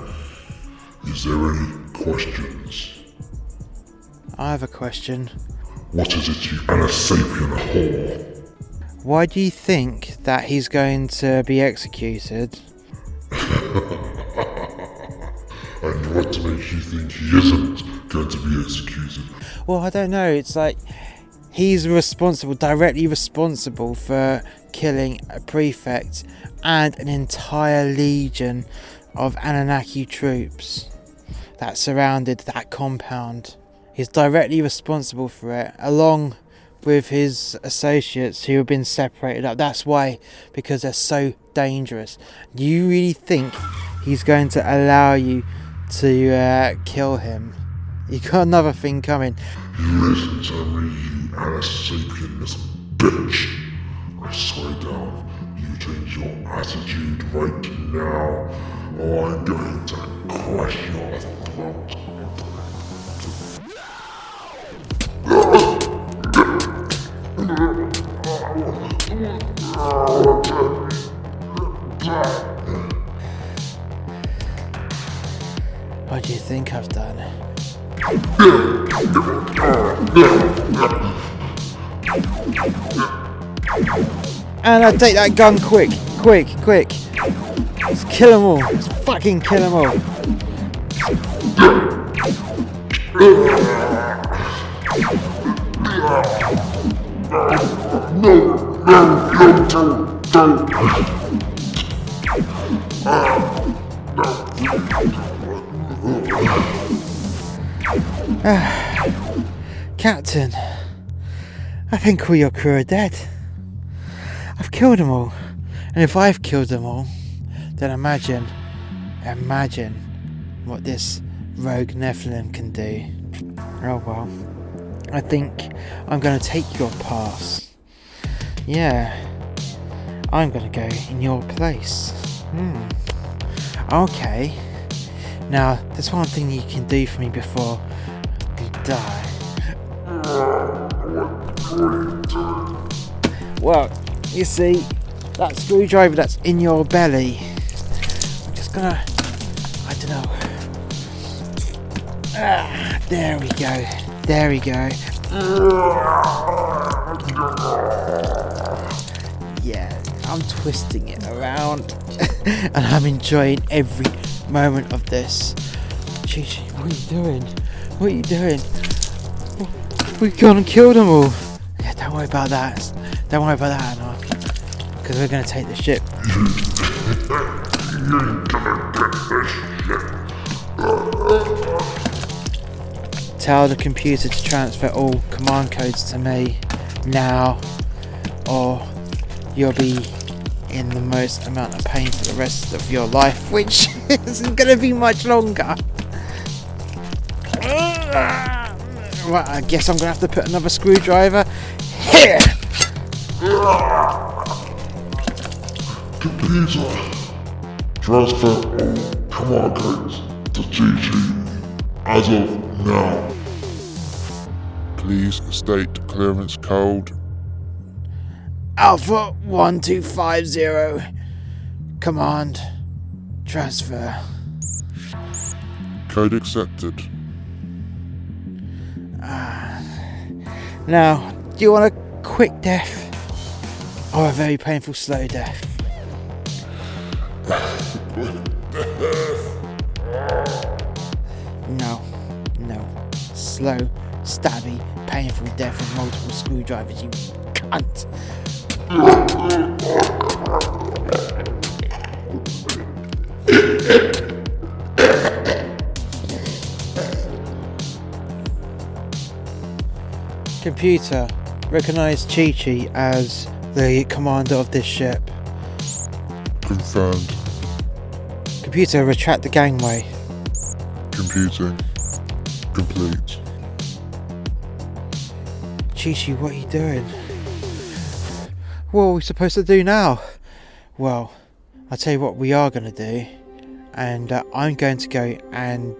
Is there any questions? I have a question. What is it, you Anasapian whore? Why do you think that he's going to be executed? [laughs] And what makes you think he isn't going to be executed? Well, I don't know. It's like he's responsible, directly responsible for killing a prefect and an entire legion of Anunnaki troops that surrounded that compound. He's directly responsible for it, along with his associates who have been separated up. That's why, because they're so dangerous. Do you really think he's going to allow you to uh, kill him? You got another thing coming. You listen to me, you Anasapian bitch. I swear down, you change your attitude right now, or I'm going to crush your throat. What do you think I've done? And I take that gun quick, quick, quick. Let's kill them all. Let's fucking kill them all. [sighs] Captain, I think all your crew are dead. I've killed them all. And if I've killed them all, then imagine, imagine what this rogue Nephilim can do. Oh well. I think I'm going to take your pass. Yeah. I'm going to go in your place. Hmm. Okay. Now, there's one thing you can do for me before you die. Well, you see, that screwdriver that's in your belly, I'm just gonna, I don't know. Ah, there we go. There we go. Yeah, I'm twisting it around [laughs] and I'm enjoying every moment of this. Chichi, what are you doing? What are you doing? We've gone and killed them all. Yeah, don't worry about that. Don't worry about that. Because we're to take the ship. Tell the computer to transfer all command codes to me now, or you'll be in the most amount of pain for the rest of your life, [laughs] which isn't to be much longer. Right, I guess I'm to have to put another screwdriver here. Computer, transfer all command codes to Chi Chi as of now. Please state clearance code. Alpha 1250. Command. Transfer. Code accepted. Ah. Now, do you want a quick death or a very painful slow death? No, no. Slow, stabby, painful death with multiple screwdrivers, you cunt. Computer, recognize Chi Chi as the commander of this ship. Confirmed. Computer, retract the gangway. Computing. Complete. Chi Chi, what are you doing? What are we supposed to do now? Well, I'll tell you what we are going to do. And uh, I'm going to go and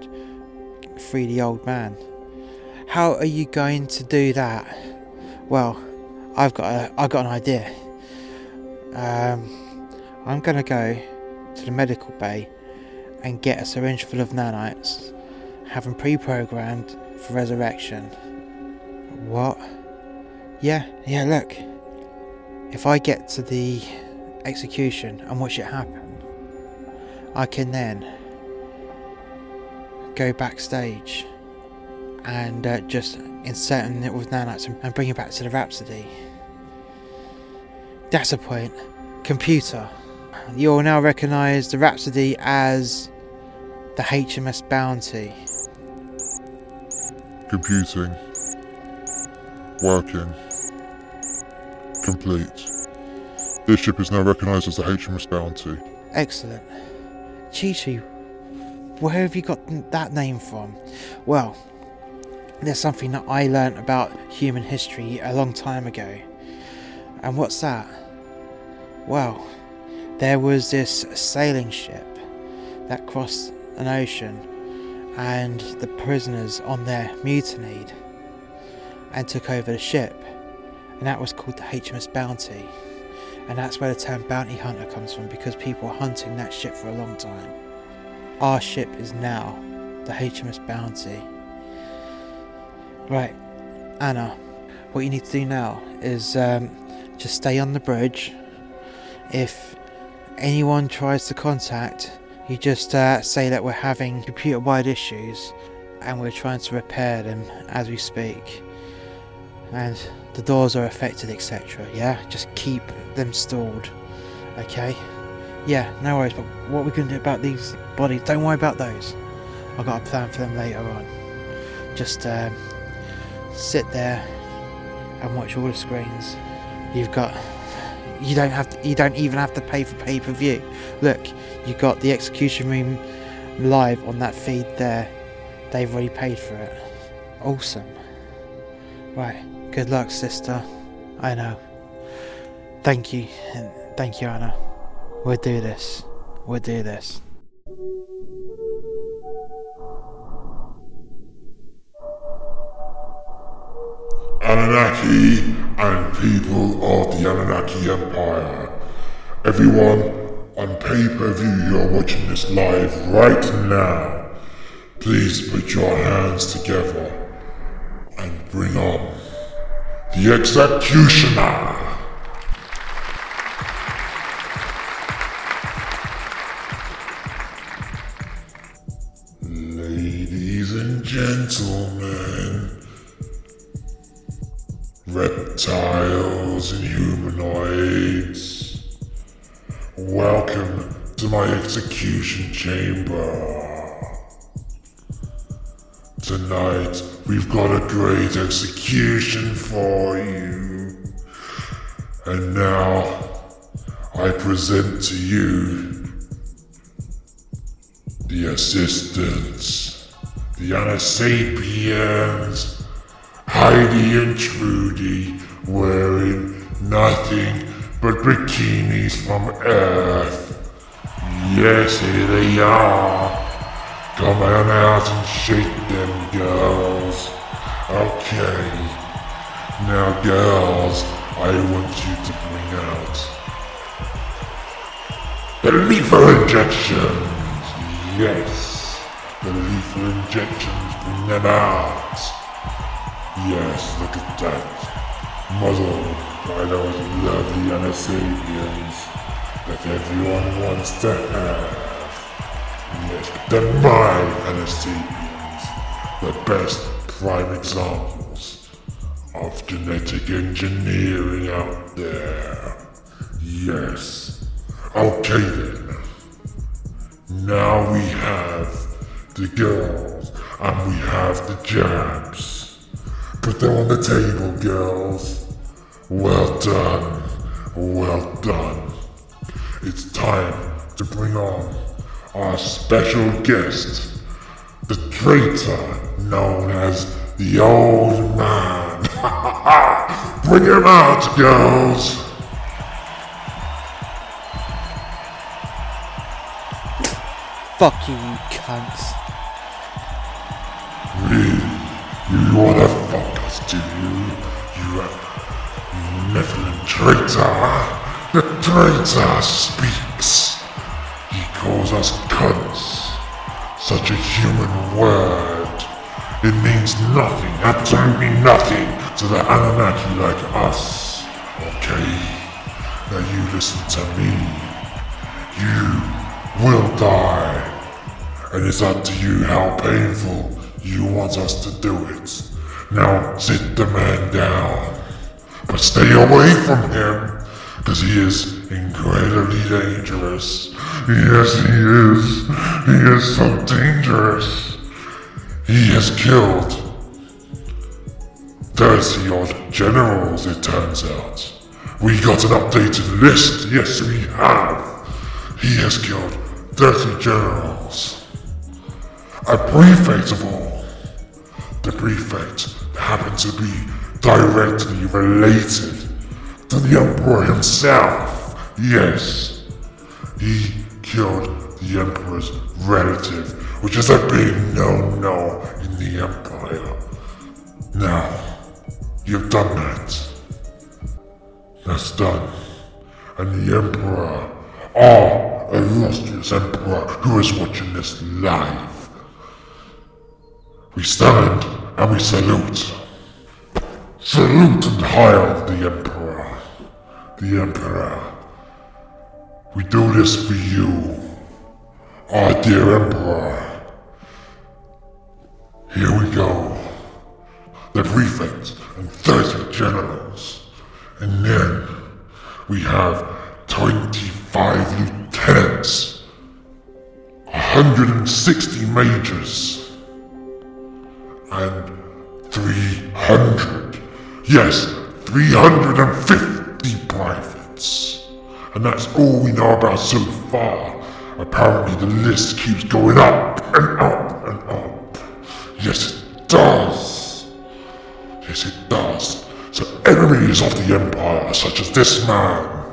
free the old man. How are you going to do that? Well, I've got a, I've got an idea. Um, I'm going to go to the medical bay and get a syringe full of nanites, have them pre-programmed for resurrection. What? Yeah, yeah, look. If I get to the execution and watch it happen, I can then go backstage and uh, just insert it with nanites and, and bring it back to the Rhapsody. That's a point. Computer. You'll now recognise the Rhapsody as the HMS Bounty. Computing. Working. Complete. This ship is now recognized as the HMS Bounty. Excellent. Chi Chi, where have you got that name from? Well, there's something that I learnt about human history a long time ago. And what's that? Well, there was this sailing ship that crossed an ocean, and the prisoners on there mutinied and took over the ship, and that was called the HMS Bounty. And that's where the term bounty hunter comes from because people were hunting that ship for a long time. Our ship is now the HMS Bounty. Right, Anna, what you need to do now is um, just stay on the bridge. If anyone tries to contact, you just uh, say that we're having computer wide issues and we're trying to repair them as we speak. And the doors are affected, etc. Yeah, just keep them stored. Okay? Yeah, no worries. But what we're gonna do about these bodies? Don't worry about those. I've got a plan for them later on. Just um, sit there and watch all the screens. You've got. You don't have to. You don't even have to pay for pay per view. Look, you got the execution room live on that feed there. They've already paid for it. Awesome. Right. Good luck, sister. I know. Thank you. Thank you, Anna. We'll do this. We'll do this. Anunnaki and people of the Anunnaki Empire. Everyone on pay-per-view, you're watching this live right now. Please put your hands together and bring on the executioner. Ladies and gentlemen, reptiles and humanoids, welcome to my execution chamber. Tonight, we've got a great execution for you. And now, I present to you the assistants, the Anasapiens, Heidi and Trudy wearing nothing but bikinis from Earth. Yes, here they are. Come on out and shake them, girls. Okay. Now, girls, I want you to bring out the lethal injections. Yes, the lethal injections bring them out. Yes, look at that. Muzzle by those lovely Anasapiens that everyone wants to have. Yes, the mind Anasapiens, the best prime examples of genetic engineering out there. Yes. Okay then. Now we have the girls and we have the jabs. Put them on the table, girls. Well done. Well done. It's time to bring on our special guest, the traitor known as the Old Man. [laughs] bring him out, girls. Fuck you, you cunts. You wanna fuck us, do you? You Nephilim traitor? The traitor speaks. He calls us cunts. Such a human word. It means nothing, absolutely nothing to the Anunnaki like us. Okay? Now you listen to me. You will die. And it's up to you how painful you want us to do it. Now sit the man down. But stay away from him, because he is incredibly dangerous. Yes, he is. He is so dangerous. He has killed 30 odd generals, it turns out. We got an updated list, yes, we have. He has killed 30 generals. A prefect of all. The prefect happened to be directly related to the Emperor himself. Yes, he killed the Emperor's relative, which is a big no-no in the Empire. Now, you've done that. That's done. And the Emperor, our illustrious Emperor who is watching this live, we stand and we salute. Salute and hail the Emperor. The Emperor. We do this for you, our dear Emperor. Here we go. The prefect and 30 generals. And then we have 25 lieutenants, 160 majors, and 300. Yes, 350 privates. And that's all we know about so far. Apparently the list keeps going up and up and up. Yes, it does. Yes, it does. So enemies of the Empire, such as this man,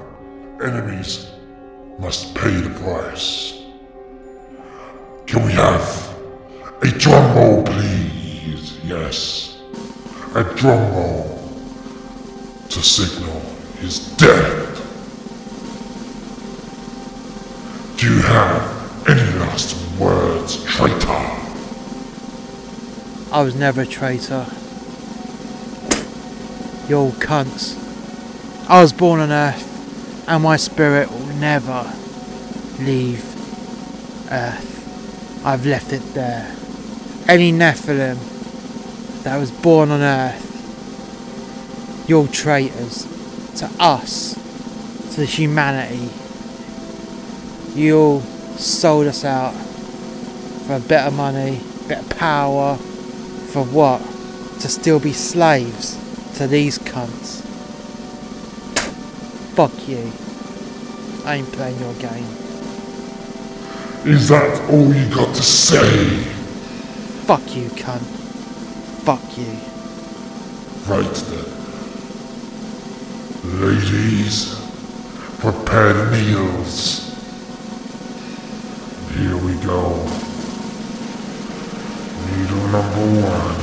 enemies must pay the price. Can we have a drum roll, please? Yes, a drum roll. to signal his death. Do you have any last words, traitor? I was never a traitor. You old cunts. I was born on Earth, and my spirit will never leave Earth. I've left it there. Any Nephilim that was born on Earth, you're traitors to us, to humanity. You all sold us out for a bit of money, bit of power, for what? To still be slaves to these cunts. Fuck you. I ain't playing your game. Is that all you got to say? Fuck you, cunt. Fuck you. Right then. Ladies, prepare the meals. Here we go. Needle number one.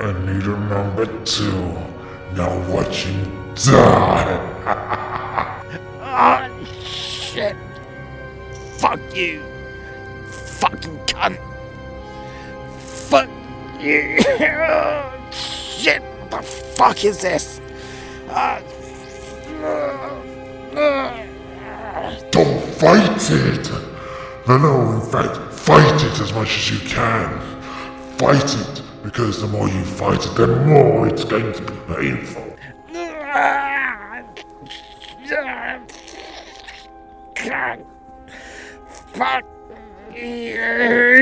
And needle number two. Now watch him die. [laughs] Ah, shit. Fuck you. Fucking cunt. Fuck you. [laughs] shit. What the fuck is this? Don't fight it! No, no, in fact, fight it as much as you can. Fight it, because the more you fight it, the more it's going to be painful. Fuck you.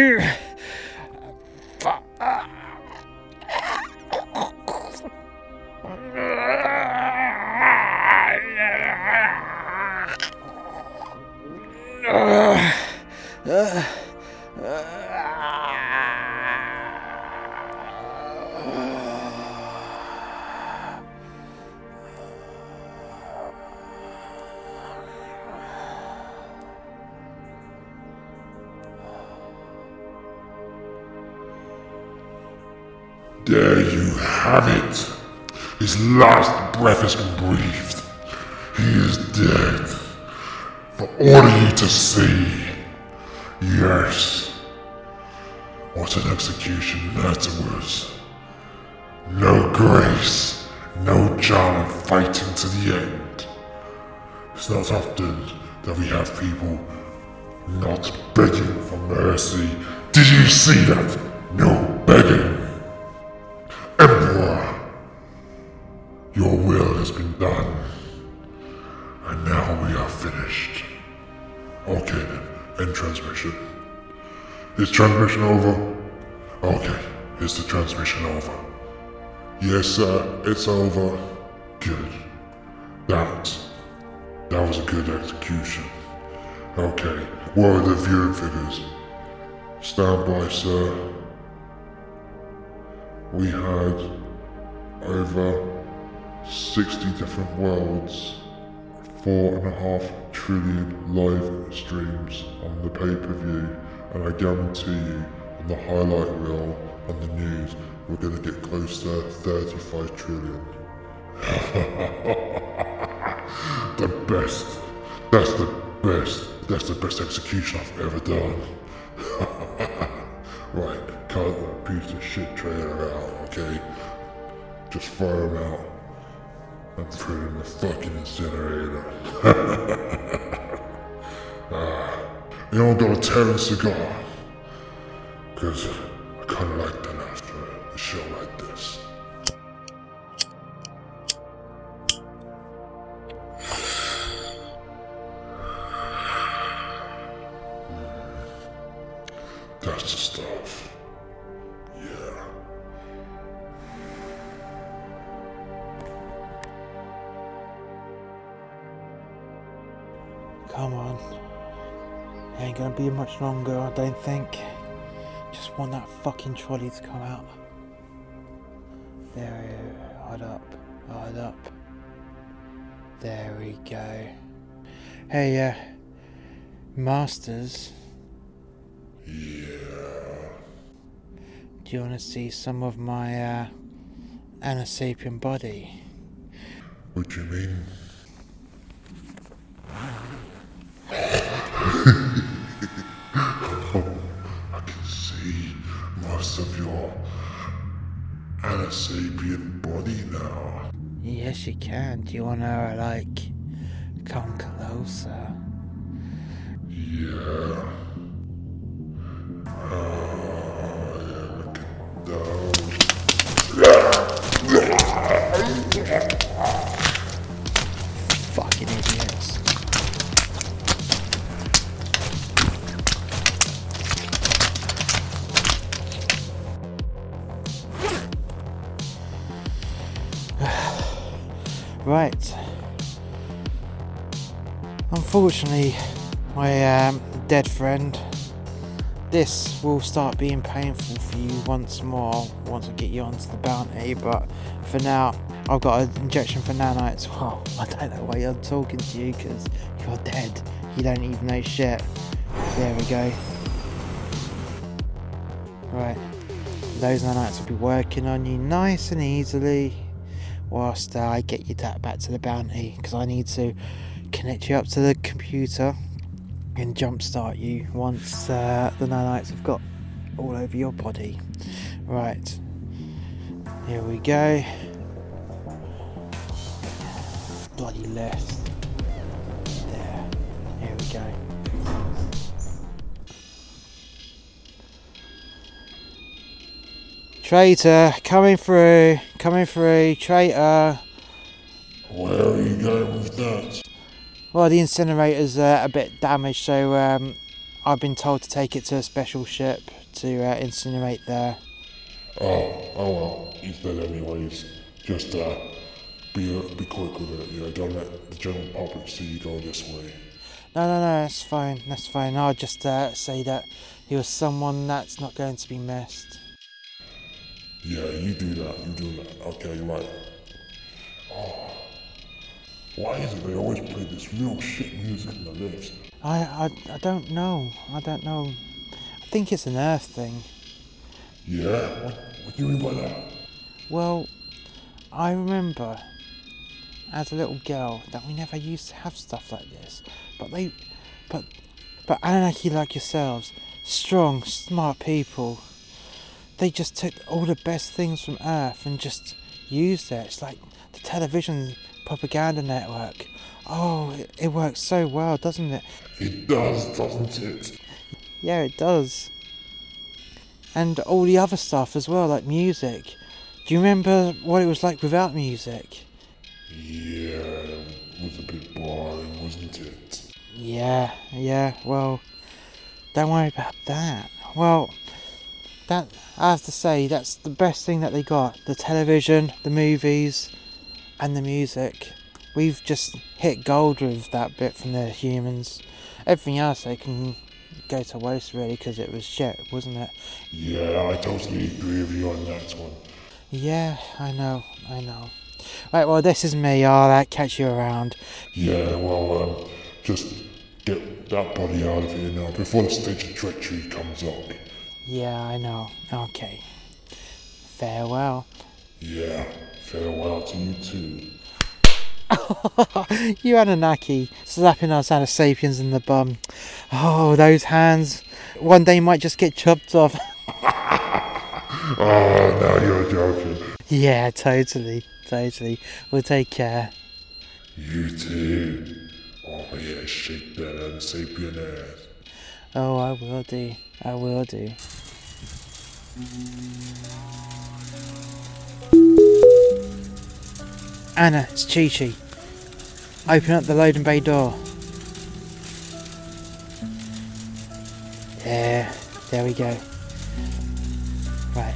Last breath has been breathed. He is dead. For all of you to see. Yes. What an execution that was. No grace, no charm of fighting to the end. It's not often that we have people not begging for mercy. Did you see that? No begging. Is transmission over? Okay, is the transmission over? Yes, sir, it's over. Good. That, that was a good execution. Okay, what are the viewing figures? Stand by, sir. We had over 60 different worlds, four and a half trillion live streams on the pay-per-view, and I guarantee you, on the highlight reel on the news, we're gonna get close to 35 trillion. [laughs] the best. That's the best. That's the best execution I've ever done. [laughs] right, cut that piece of shit trailer out, okay? Just fire him out and put him in the fucking incinerator. [laughs] ah, you all got a tearing cigar. Because I kinda like them after a show like this. Hmm. That's the stuff. Yeah. Come on. Ain't gonna be much longer, I don't think. Just want that fucking trolley to come out. There we go. Hold up. Hold up. There we go. Hey, uh, Masters. Yeah. Do you want to see some of my uh, Anasapian body? What do you mean? [laughs] Yes, you can. Do you want to, like, come closer? Yeah. Unfortunately, my um, dead friend, this will start being painful for you once more once I get you onto the bounty, but for now, I've got an injection for nanites. [laughs] Well, I don't know why I'm talking to you because you're dead. You don't even know shit. There we go. Right. Those nanites will be working on you nice and easily whilst uh, I get you back to the bounty because I need to connect you up to the computer and jumpstart you once uh, the nanites have got all over your body. Right. Here we go. Bloody left. There. Here we go. Traitor, coming through, coming through, traitor. Where are you going with that? Well, the incinerator's uh, a bit damaged, so um, I've been told to take it to a special ship to uh, incinerate there. Oh, oh well, he's dead anyways. Just uh, be uh, be quick with it. Yeah, don't let the general public see you go this way. No, no, no, that's fine, that's fine. I'll just uh, say that he was someone that's not going to be missed. Yeah, you do that. You do that. Okay, right. Oh, why is it they always play this real shit music in the lifts? I, I, I don't know. I don't know. I think it's an Earth thing. Yeah, what, what do you mean by that? Well, I remember as a little girl that we never used to have stuff like this. But they, but, but Anunnaki like yourselves, strong, smart people, they just took all the best things from Earth and just used it. It's like the television propaganda network. Oh, it, it works so well, doesn't it? It does, doesn't it? Yeah, it does. And all the other stuff as well, like music. Do you remember what it was like without music? Yeah, it was a bit boring, wasn't it? Yeah, yeah, well, don't worry about that. Well, that, I have to say, that's the best thing that they got the television, the movies, and the music. We've just hit gold with that bit from the humans. Everything else they can go to waste really because it was shit, wasn't it? Yeah, I totally agree with you on that one. Yeah, I know, I know. Right, well, this is me. I'll uh, catch you around. Yeah, well, um, just get that body out of here now before the stage of treachery comes up. Yeah, I know. Okay. Farewell. Yeah, farewell to you too. [laughs] you Anunnaki slapping us Sapiens in the bum. Oh, those hands. One day might just get chopped off. Oh, [laughs] now you're joking. yeah, totally. Totally. We'll take care. You too. Oh yeah, shake that unsapient ass. Oh, I will do. I will do. Anna, it's Chi Chi. Open up the loading bay door. There, there we go. Right,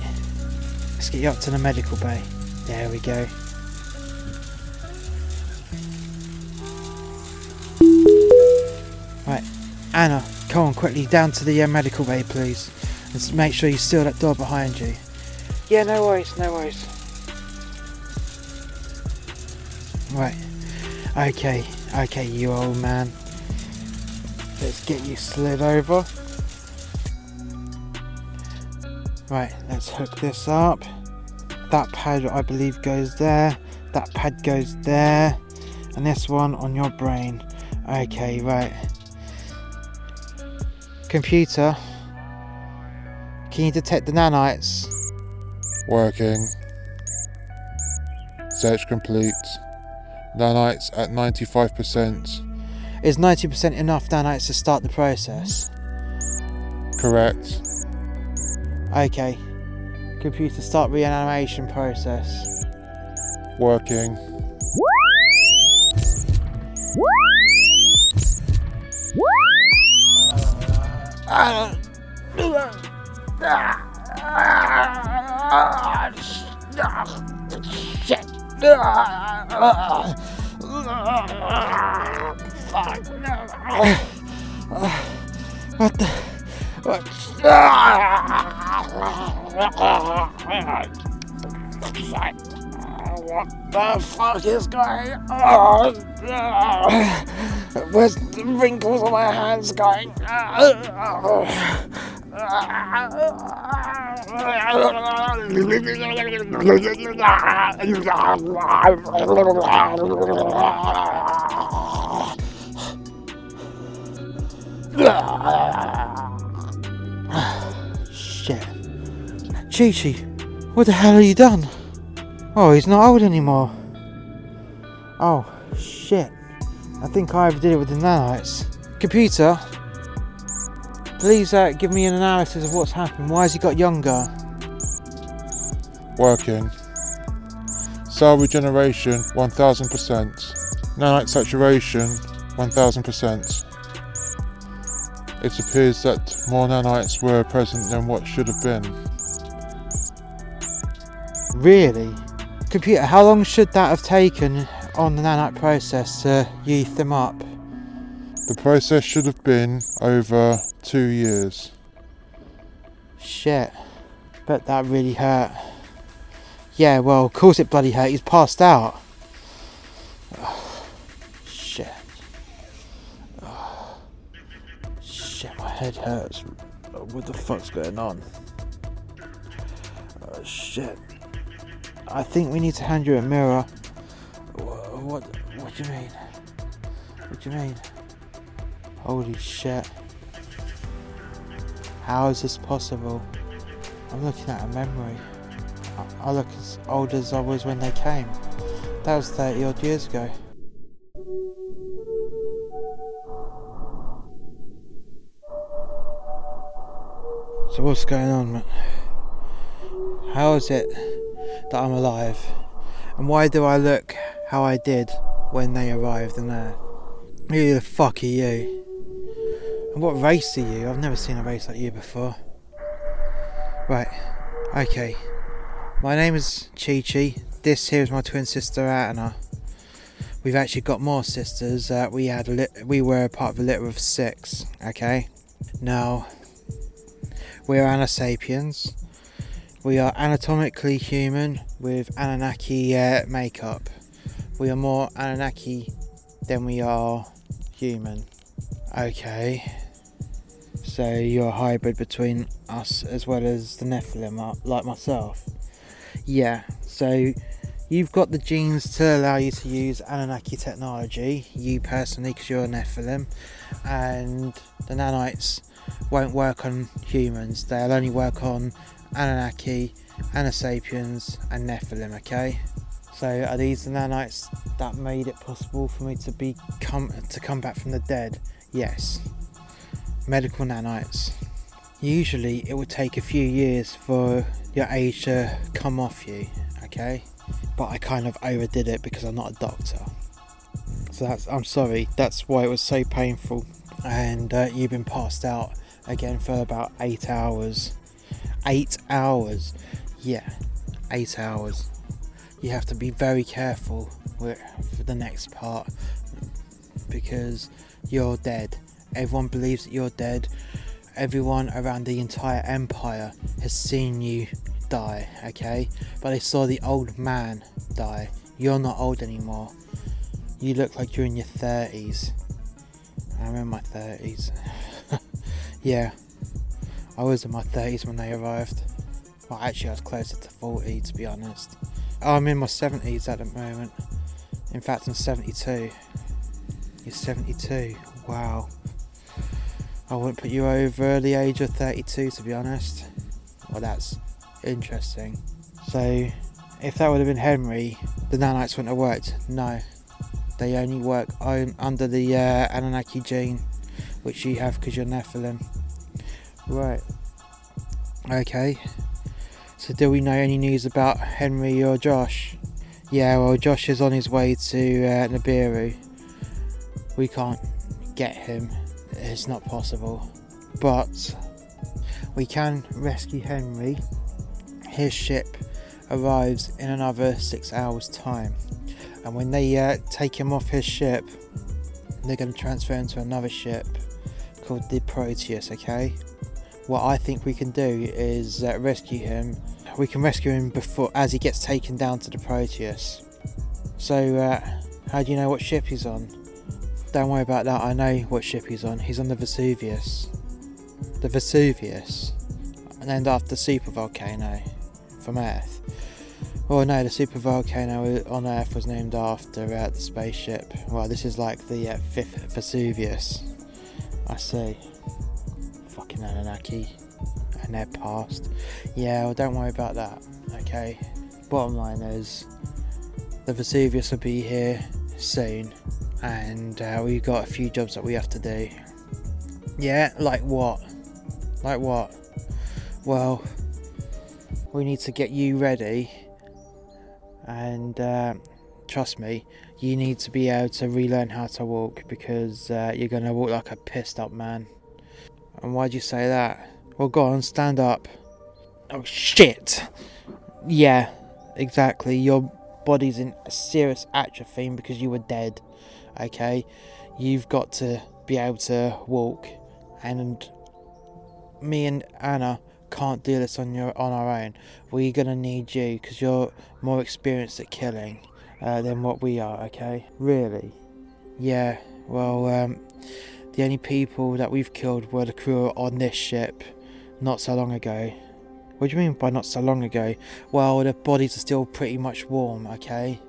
let's get you up to the medical bay. There we go. Right, Anna, come on quickly down to the uh, medical bay, please. And make sure you seal that door behind you. Yeah, no worries, no worries. Right. Okay, okay, you old man. Let's get you slid over. Right, let's hook this up. That pad, I believe, goes there. That pad goes there. And this one on your brain. Okay, right. Computer, can you detect the nanites? Working. Search complete. Nanites at 95%. Is 90% enough nanites to start the process? Correct. Okay. Computer, start reanimation process. Working. Shit. Fuck. What the? What? What the fuck is going on? Where's the wrinkles on my hands going? Uh, uh, uh. Shit. Chi, what the hell have you done? Oh, he's not old anymore. Oh, shit. I think I overdid it with the nanites. Computer, please uh, give me an analysis of what's happened. Why has he got younger? Working. Cell regeneration 1000%. Nanite saturation 1000%. It appears that more nanites were present than what should have been. Really? Computer, how long should that have taken on the nanite process to youth them up? The process should have been over two years. Shit. Bet that really hurt. Yeah, well, of course it bloody hurt. He's passed out. Shit. Shit, my head hurts. What the fuck's going on? Oh, shit. I think we need to hand you a mirror. What? What do you mean? What do you mean? Holy shit. How is this possible? I'm looking at a memory. I- look as old as I was when they came. That was 30 odd years ago. So what's going on, man? How is it that I'm alive? And why do I look how I did when they arrived in there? Who the fuck are you? And what race are you? I've never seen a race like you before. Right, okay. My name is Chi Chi. This here is my twin sister Anna. We've actually got more sisters. Uh, we had a lit- we were part of a litter of six. Okay. Now we're Anasapiens. We are anatomically human with Anunnaki uh, makeup. We are more Anunnaki than we are human. Okay. So you're a hybrid between us as well as the Nephilim, uh, like myself. Yeah. So you've got the genes to allow you to use Anunnaki technology. You personally, because you're a Nephilim, and the nanites won't work on humans. They'll only work on Anunnaki, Anasapiens, and Nephilim. Okay. So are these the nanites that made it possible for me to be come to come back from the dead? Yes. Medical nanites. Usually it would take a few years for your age to come off you, okay? But I kind of overdid it because I'm not a doctor. So that's I'm sorry. That's why it was so painful. And uh, you've been passed out again for about eight hours. Eight hours. Yeah, eight hours. You have to be very careful with for the next part because you're dead. Everyone believes that you're dead. Everyone around the entire empire has seen you die, okay? But they saw the old man die. You're not old anymore. You look like you're in your 30s. I'm in my 30s. [laughs] yeah, I was in my 30s when they arrived. Well, actually, I was closer to 40 to be honest. Oh, I'm in my 70s at the moment. In fact, I'm 72. You're 72. Wow. I wouldn't put you over the age of 32 to be honest. Well, that's interesting. So, if that would have been Henry, the nanites wouldn't have worked. No. They only work on, under the uh, Anunnaki gene, which you have because you're Nephilim. Right. Okay. So, do we know any news about Henry or Josh? Yeah, well, Josh is on his way to uh, Nibiru. We can't get him, it's not possible. But we can rescue Henry. His ship arrives in another six hours' time, and when they uh, take him off his ship, they're going to transfer him to another ship called the Proteus. Okay, what I think we can do is uh, rescue him. We can rescue him before as he gets taken down to the Proteus. So, uh, how do you know what ship he's on? Don't worry about that. I know what ship he's on. He's on the Vesuvius. The Vesuvius, named after the super volcano from Earth. Oh no, the super volcano on Earth was named after uh, the spaceship. Well, this is like the uh, fifth Vesuvius. I see. Fucking Anunnaki and their past. Yeah, well, don't worry about that. Okay. Bottom line is, the Vesuvius will be here soon, and uh, we've got a few jobs that we have to do. Yeah, like what? Like what? Well, we need to get you ready, and uh, trust me, you need to be able to relearn how to walk because uh, you're gonna walk like a pissed up man. And why'd you say that? Well, go on, stand up. Oh shit! Yeah, exactly. Your body's in serious atrophy because you were dead. Okay, you've got to be able to walk, and me and Anna can't do this on your on our own. We're gonna need you because you're more experienced at killing uh, than what we are. Okay, really? Yeah. Well, um, the only people that we've killed were the crew on this ship, not so long ago. What do you mean by not so long ago? Well, the bodies are still pretty much warm. Okay.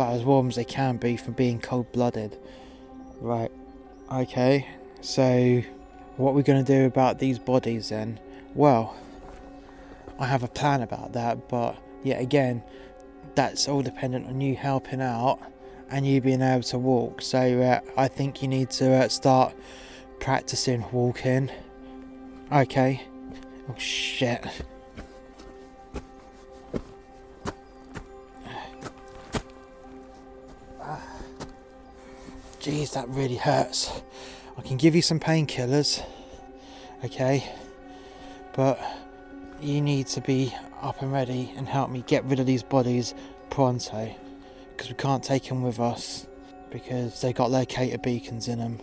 Well, as warm as they can be from being cold-blooded. Right. Okay. So, what are we going to do about these bodies then? Well, I have a plan about that, but yet again, that's all dependent on you helping out and you being able to walk. So uh, I think you need to uh, start practicing walking. Okay. Oh shit. Jeez, that really hurts. I can give you some painkillers. Okay but you need to be up and ready and help me get rid of these bodies pronto because we can't take them with us because they got locator beacons in them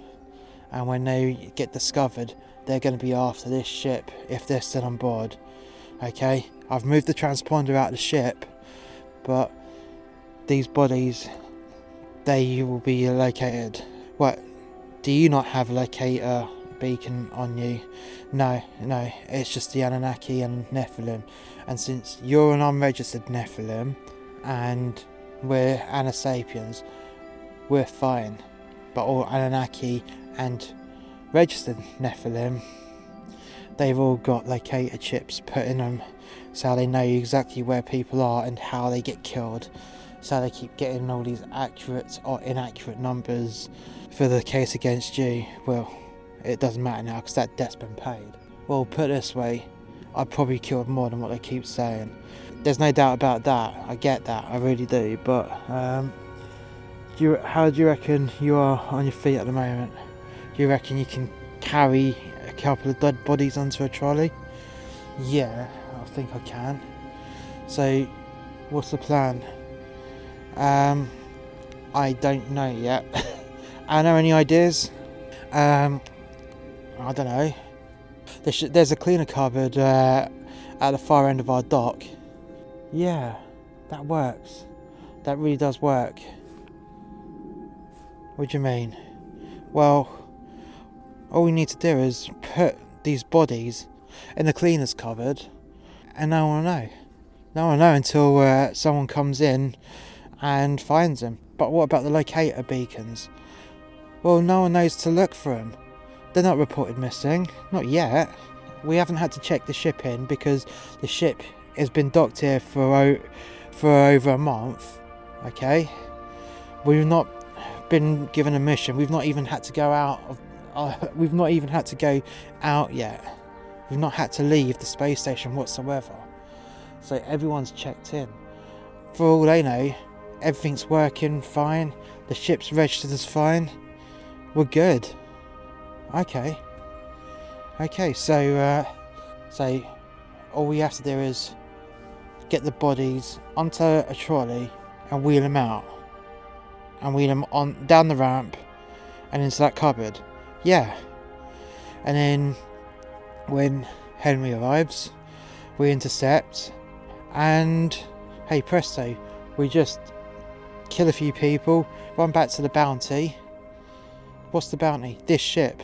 and when they get discovered they're going to be after this ship if they're still on board okay i've moved the transponder out of the ship but these bodies they will be located what do you not have a locator beacon on you. No, no, it's just the Anunnaki and Nephilim. And since you're an unregistered Nephilim and we're Anasapiens, we're fine. But all Anunnaki and registered Nephilim, they've all got locator chips put in them so they know exactly where people are and how they get killed. So they keep getting all these accurate or inaccurate numbers for the case against you. Well, it doesn't matter now because that debt's been paid. Well, put it this way, I probably killed more than what they keep saying. There's no doubt about that. I get that, I really do. But um, do you, how do you reckon you are on your feet at the moment? Do you reckon you can carry a couple of dead bodies onto a trolley? Yeah, I think I can. So, what's the plan? Um, I don't know yet. [laughs] Anna, any ideas? Um, I don't know. There's a cleaner cupboard uh, at the far end of our dock. Yeah, that works. That really does work. What do you mean? Well, all we need to do is put these bodies in the cleaner's cupboard and no one will know. No one will know until uh, someone comes in and finds him. But what about the locator beacons? Well, no one knows to look for them. They're not reported missing, not yet. We haven't had to check the ship in because the ship has been docked here for o- for over a month. Okay, we've not been given a mission. We've not even had to go out of. Uh, [laughs] we've not even had to go out yet. We've not had to leave the space station whatsoever. So everyone's checked in. For all they know, everything's working fine. The ship's registered as fine. We're good. Okay. Okay, so uh, so all we have to do is get the bodies onto a trolley and wheel them out, and wheel them on down the ramp and into that cupboard. Yeah. And then when Henry arrives, we intercept, and hey presto, we just kill a few people, run back to the bounty. What's the bounty? This ship.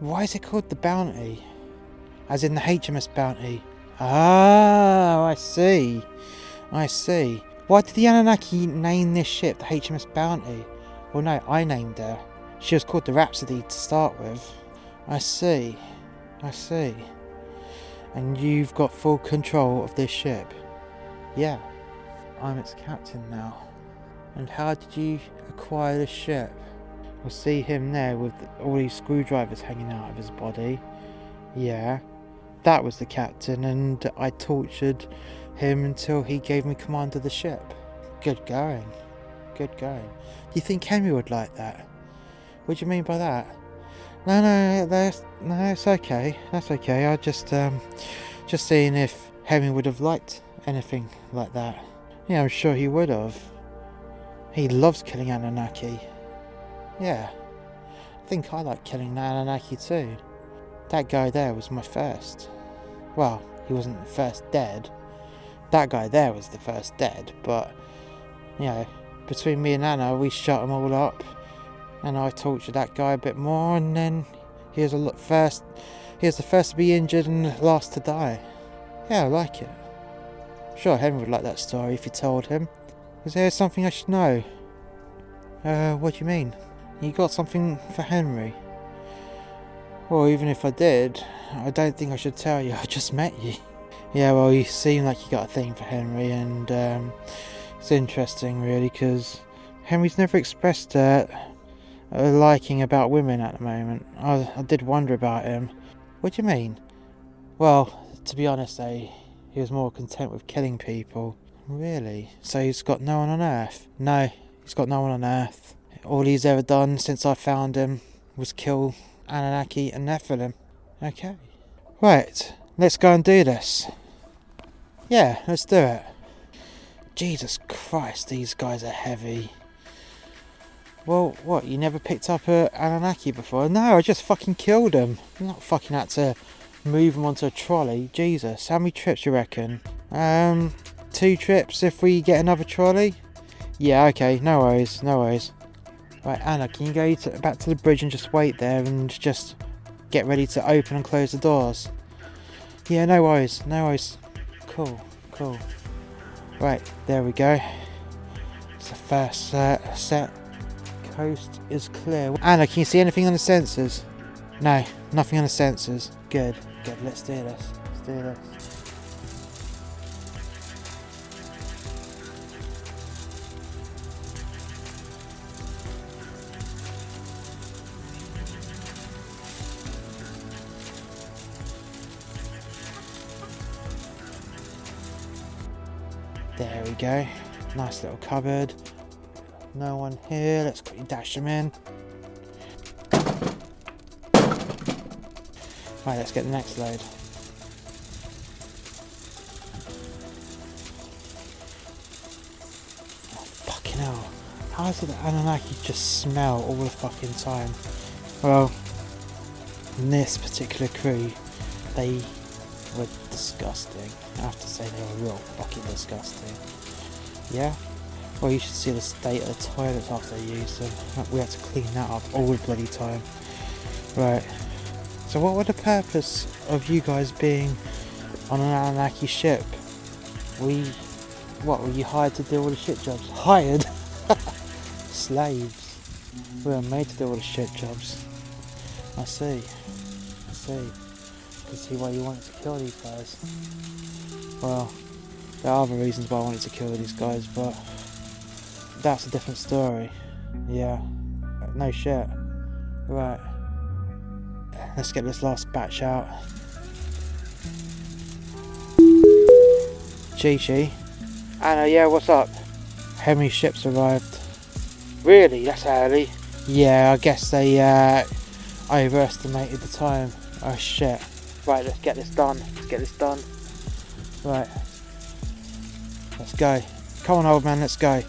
Why is it called the bounty? As in the HMS bounty. Ah, I see. I see. Why did the Anunnaki name this ship the HMS Bounty? Well, no, I named her. She was called the Rhapsody to start with. I see. I see. And you've got full control of this ship? Yeah. I'm its captain now. And how did you acquire the ship? We'll see him there with all these screwdrivers hanging out of his body. Yeah. That was the captain, and I tortured him until he gave me command of the ship. Good going. Good going. Do you think Henry would like that? What do you mean by that? No, no, that's no, it's okay. That's okay. I just um, just seeing if Henry would have liked anything like that. Yeah, I'm sure he would have. He loves killing Anunnaki. Yeah, I think I like killing the Anunnaki too. That guy there was my first. Well, he wasn't the first dead. That guy there was the first dead, but you know, between me and Anna, we shut them all up, and I tortured that guy a bit more, and then he was lot first. He was the first to be injured and the last to die. Yeah, I like it. Sure, Henry would like that story if you told him. Is there something I should know? Uh, what do you mean? You got something for Henry? Well, even if I did, I don't think I should tell you. [laughs] I just met you. Yeah, well, you seem like you got a thing for Henry, and um, it's interesting, really, because Henry's never expressed uh, a liking about women at the moment. I, I did wonder about him. What do you mean? Well, to be honest, eh, he was more content with killing people. Really? So he's got no one on Earth? No, he's got no one on Earth. All he's ever done since I found him was kill Anunnaki and Nephilim. Okay. Right, let's go and do this. Yeah, let's do it. Jesus Christ, these guys are heavy. Well, what, you never picked up a Anunnaki before? No, I just fucking killed him. I'm not fucking had to move him onto a trolley. Jesus, how many trips you reckon? Um, two trips if we get another trolley? Yeah, okay, no worries, no worries. Right, Anna, can you go to, back to the bridge and just wait there and just get ready to open and close the doors? Yeah, no worries, no worries. Cool, cool. Right, there we go. It's the first uh, set. Coast is clear. Anna, can you see anything on the sensors? No, nothing on the sensors. Good, good. Let's do this. Let's do this. There we go. Nice little cupboard. No one here. Let's quickly dash them in. Right, let's get the next load. Oh, fucking hell. How does the Anunnaki just smell all the fucking time? Well, in this particular crew, they were disgusting. I have to say they were real fucking disgusting. Yeah? Well, you should see the state of the toilets after they used them. We had to clean that up all the bloody time. Right. So what were the purpose of you guys being on an Anunnaki ship. We, what, were you hired to do all the shit jobs? [laughs] Hired? [laughs] Slaves. We were made to do all the shit jobs. I see. I see. Can see why you wanted to kill these guys. Well, there are other reasons why I wanted to kill these guys, but that's a different story. Yeah. No shit. Right. Let's get this last batch out. Chi Chi. Anna, yeah, what's up? How many ships arrived? Really? That's early. Yeah, I guess they uh, overestimated the time. Oh shit. Right, let's get this done. Let's get this done. Right. Let's go. Come on, old man, let's go.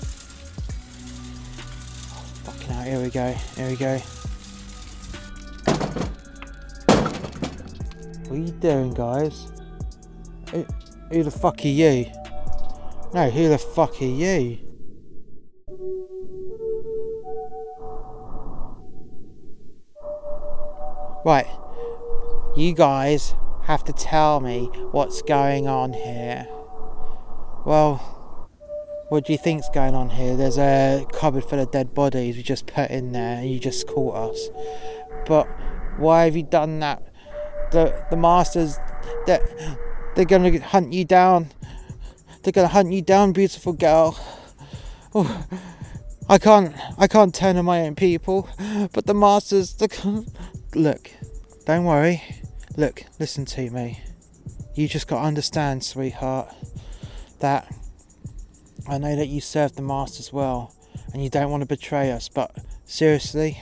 Fucking hell, here we go. Here we go. What are you doing, guys? Who, who the fuck are you? No, who the fuck are you? Right, you guys have to tell me what's going on here. Well, what do you think's going on here? There's a cupboard full of dead bodies we just put in there and you just caught us. But why have you done that? The the masters that they're, they're gonna hunt you down. They're gonna hunt you down, beautiful girl. Oh, I can't I can't turn on my own people, but the masters look, don't worry. Look, listen to me. You just got to understand, sweetheart, that I know that you serve the masters well and you don't want to betray us, but seriously,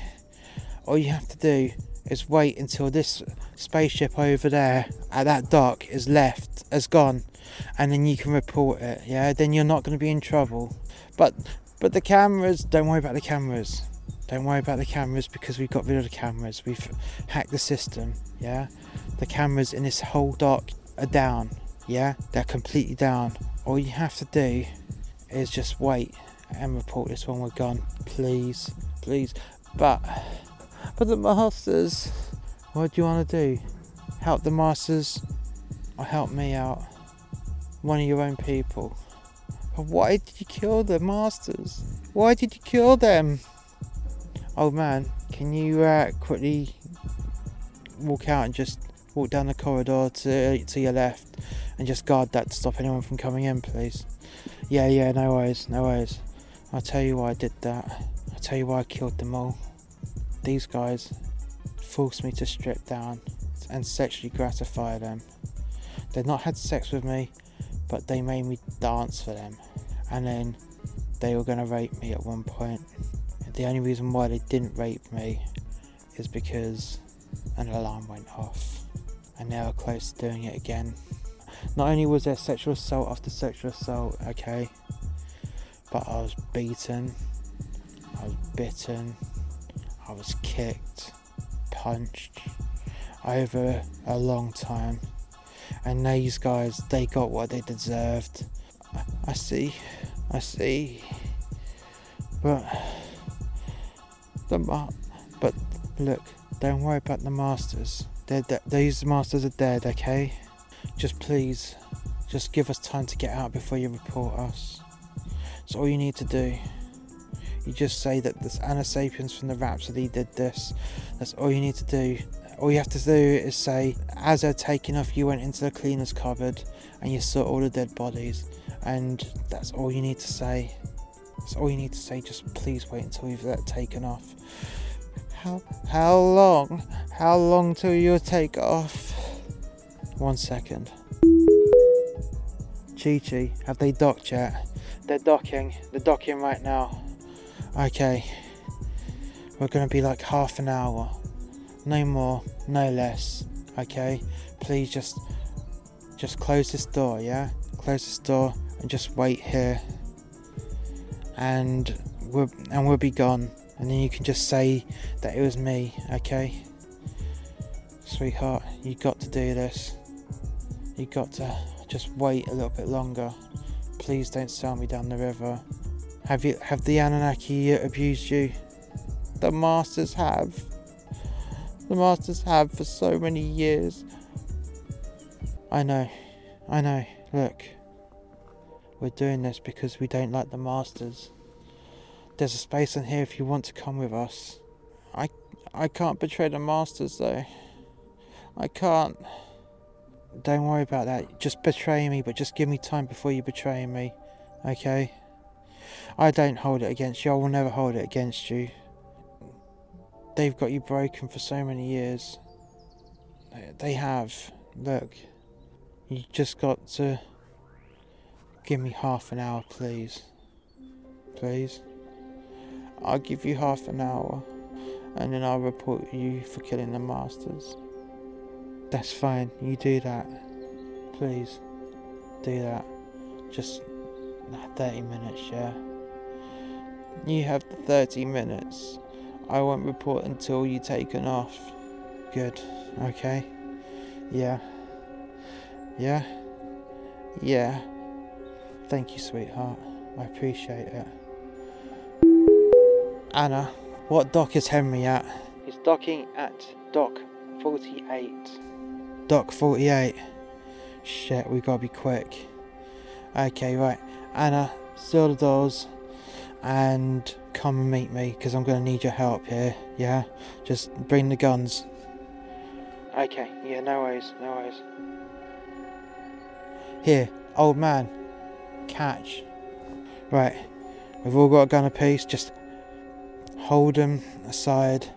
all you have to do is wait until this spaceship over there at that dock is left, has gone, and then you can report it. Yeah, then you're not going to be in trouble. But but the cameras, don't worry about the cameras. Don't worry about the cameras because we've got rid of the cameras. We've hacked the system. Yeah, the cameras in this whole dock are down. Yeah, they're completely down. All you have to do is just wait and report this when we're gone, please, please. But but the masters, what do you want to do? Help the masters or help me out? One of your own people. But why did you kill the masters? Why did you kill them? Oh man, can you uh, quickly walk out and just walk down the corridor to to your left and just guard that to stop anyone from coming in, please? Yeah, yeah, no worries, no worries. I'll tell you why I did that. I'll tell you why I killed them all. These guys forced me to strip down and sexually gratify them. They'd not had sex with me, but they made me dance for them. And then they were going to rape me at one point. The only reason why they didn't rape me is because an alarm went off and they were close to doing it again. Not only was there sexual assault after sexual assault, okay, but I was beaten, I was bitten, I was kicked, punched over a long time. And these guys, they got what they deserved. I, see, I see. But the ma- but look, don't worry about the masters. They're de- these masters are dead, okay? Just please, just give us time to get out before you report us. That's all you need to do. You just say that this Anasapiens from the Rhapsody did this. That's all you need to do. All you have to do is say, as they're taking off, you went into the cleaner's cupboard and you saw all the dead bodies. And that's all you need to say. That's all you need to say. Just please wait until you've that taken off. How how long? How long till you take off? One second. Chi Chi, have they docked yet? They're docking. They're docking right now. Okay. We're gonna be like half an hour. No more, no less. Okay? Please just just close this door, yeah? Close this door and just wait here. And we'll and we'll be gone. And then you can just say that it was me, okay? Sweetheart, you got to do this. You got to just wait a little bit longer. Please don't sail me down the river. Have you have the Anunnaki abused you? The masters have. The masters have for so many years. I know. I know. Look, we're doing this because we don't like the masters. There's a space in here if you want to come with us. I I can't betray the masters though. I can't. Don't worry about that. Just betray me, but just give me time before you betray me. Okay? I don't hold it against you. I will never hold it against you. They've got you broken for so many years. They have. Look. You just got to give me half an hour, please. Please. I'll give you half an hour and then I'll report you for killing the masters. That's fine, you do that. Please, do that. Just 30 minutes, yeah? You have the 30 minutes. I won't report until you taken off. Good, okay? Yeah. Yeah? Yeah. Thank you, sweetheart. I appreciate it. Anna, what dock is Henry at? He's docking at dock 48. Dock 48. Shit, we gotta be quick. Okay, right. Anna, seal the doors and come and meet me because I'm gonna need your help here. Yeah? Just bring the guns. Okay, yeah, no worries, no worries. Here, old man, catch. Right, we've all got a gun apiece, just hold them aside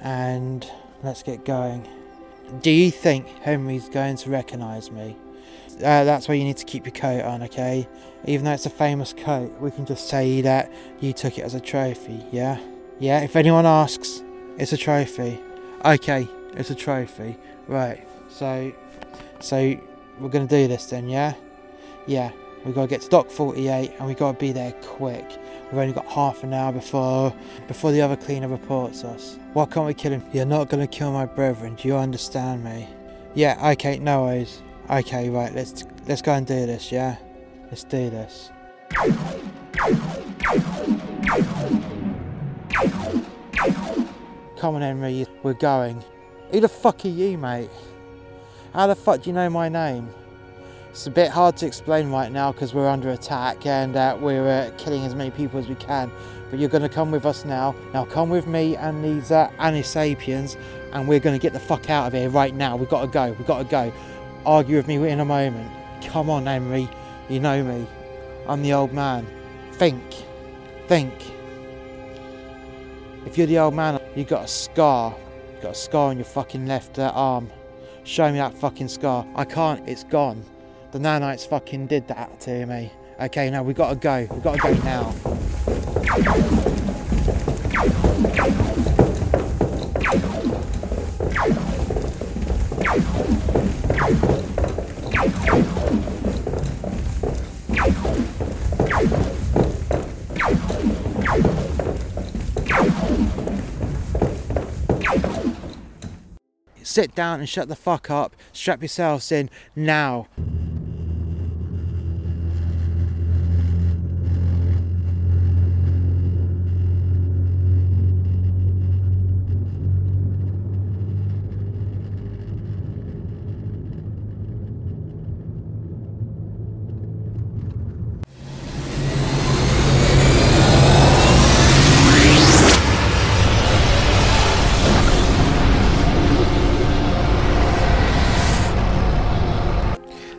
and let's get going. Do you think Henry's going to recognise me? Uh, that's why you need to keep your coat on, okay? Even though it's a famous coat, we can just say that you took it as a trophy, yeah? Yeah, if anyone asks, it's a trophy. Okay, it's a trophy. Right, so, so we're gonna do this then, yeah? Yeah, we gotta get to Dock 48 and we've gotta be there quick. We've only got half an hour before before the other cleaner reports us. Why can't we kill him? You're not gonna kill my brethren, do you understand me? Yeah, okay, no worries. Okay, right, let's let's go and do this, yeah? Let's do this. Come on Henry, we're going. Who the fuck are you, mate? How the fuck do you know my name? It's a bit hard to explain right now because we're under attack and uh, we're uh, killing as many people as we can. But you're going to come with us now. Now come with me and these uh, Anasapiens and we're going to get the fuck out of here right now. We've got to go. We've got to go. Argue with me in a moment. Come on, Henry. You know me. I'm the old man. Think. Think. If you're the old man, you've got a scar. You've got a scar on your fucking left uh, arm. Show me that fucking scar. I can't. It's gone. The nanites fucking did that to me. Okay, now we gotta go. We gotta go now. Sit down and shut the fuck up. Strap yourselves in now.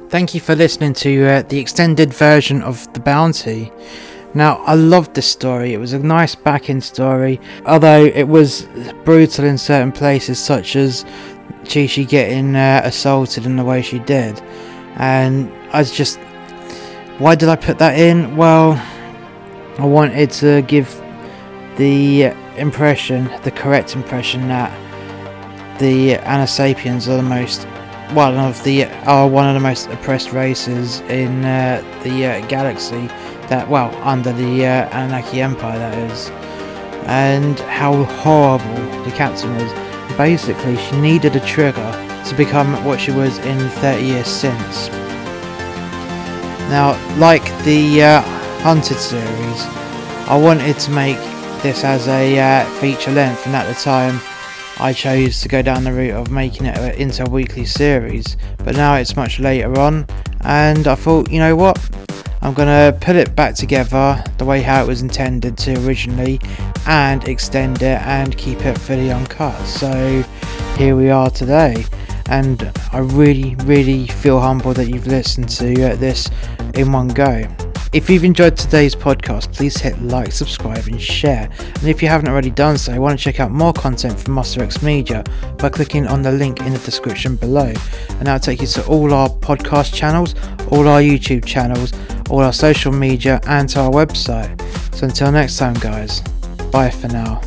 Thank you for listening to uh, the extended version of The Bounty. Now, I loved this story. It was a nice back-end story, although it was brutal in certain places, such as Chi Chi getting uh, assaulted in the way she did. And I was just, why did I put that in? Well, I wanted to give the impression, the correct impression, that the Anasapiens are the most one of the are one of the most oppressed races in uh, the uh, galaxy that well under the uh, Anunnaki Empire that is. And how horrible the captain was. Basically she needed a trigger to become what she was in 30 years since. Now like the uh, Hunted series I wanted to make this as a uh, feature length and at the time I chose to go down the route of making it into a weekly series, but now it's much later on and I thought, you know what, I'm gonna put it back together the way how it was intended to originally, and extend it and keep it fully uncut. So here we are today, and I really, really feel humbled that you've listened to this in one go. If you've enjoyed today's podcast, please hit like, subscribe, and share. And if you haven't already done so, I want to check out more content from Muster X Media by clicking on the link in the description below. And that'll take you to all our podcast channels, all our YouTube channels, all our social media, and to our website. So until next time, guys, bye for now.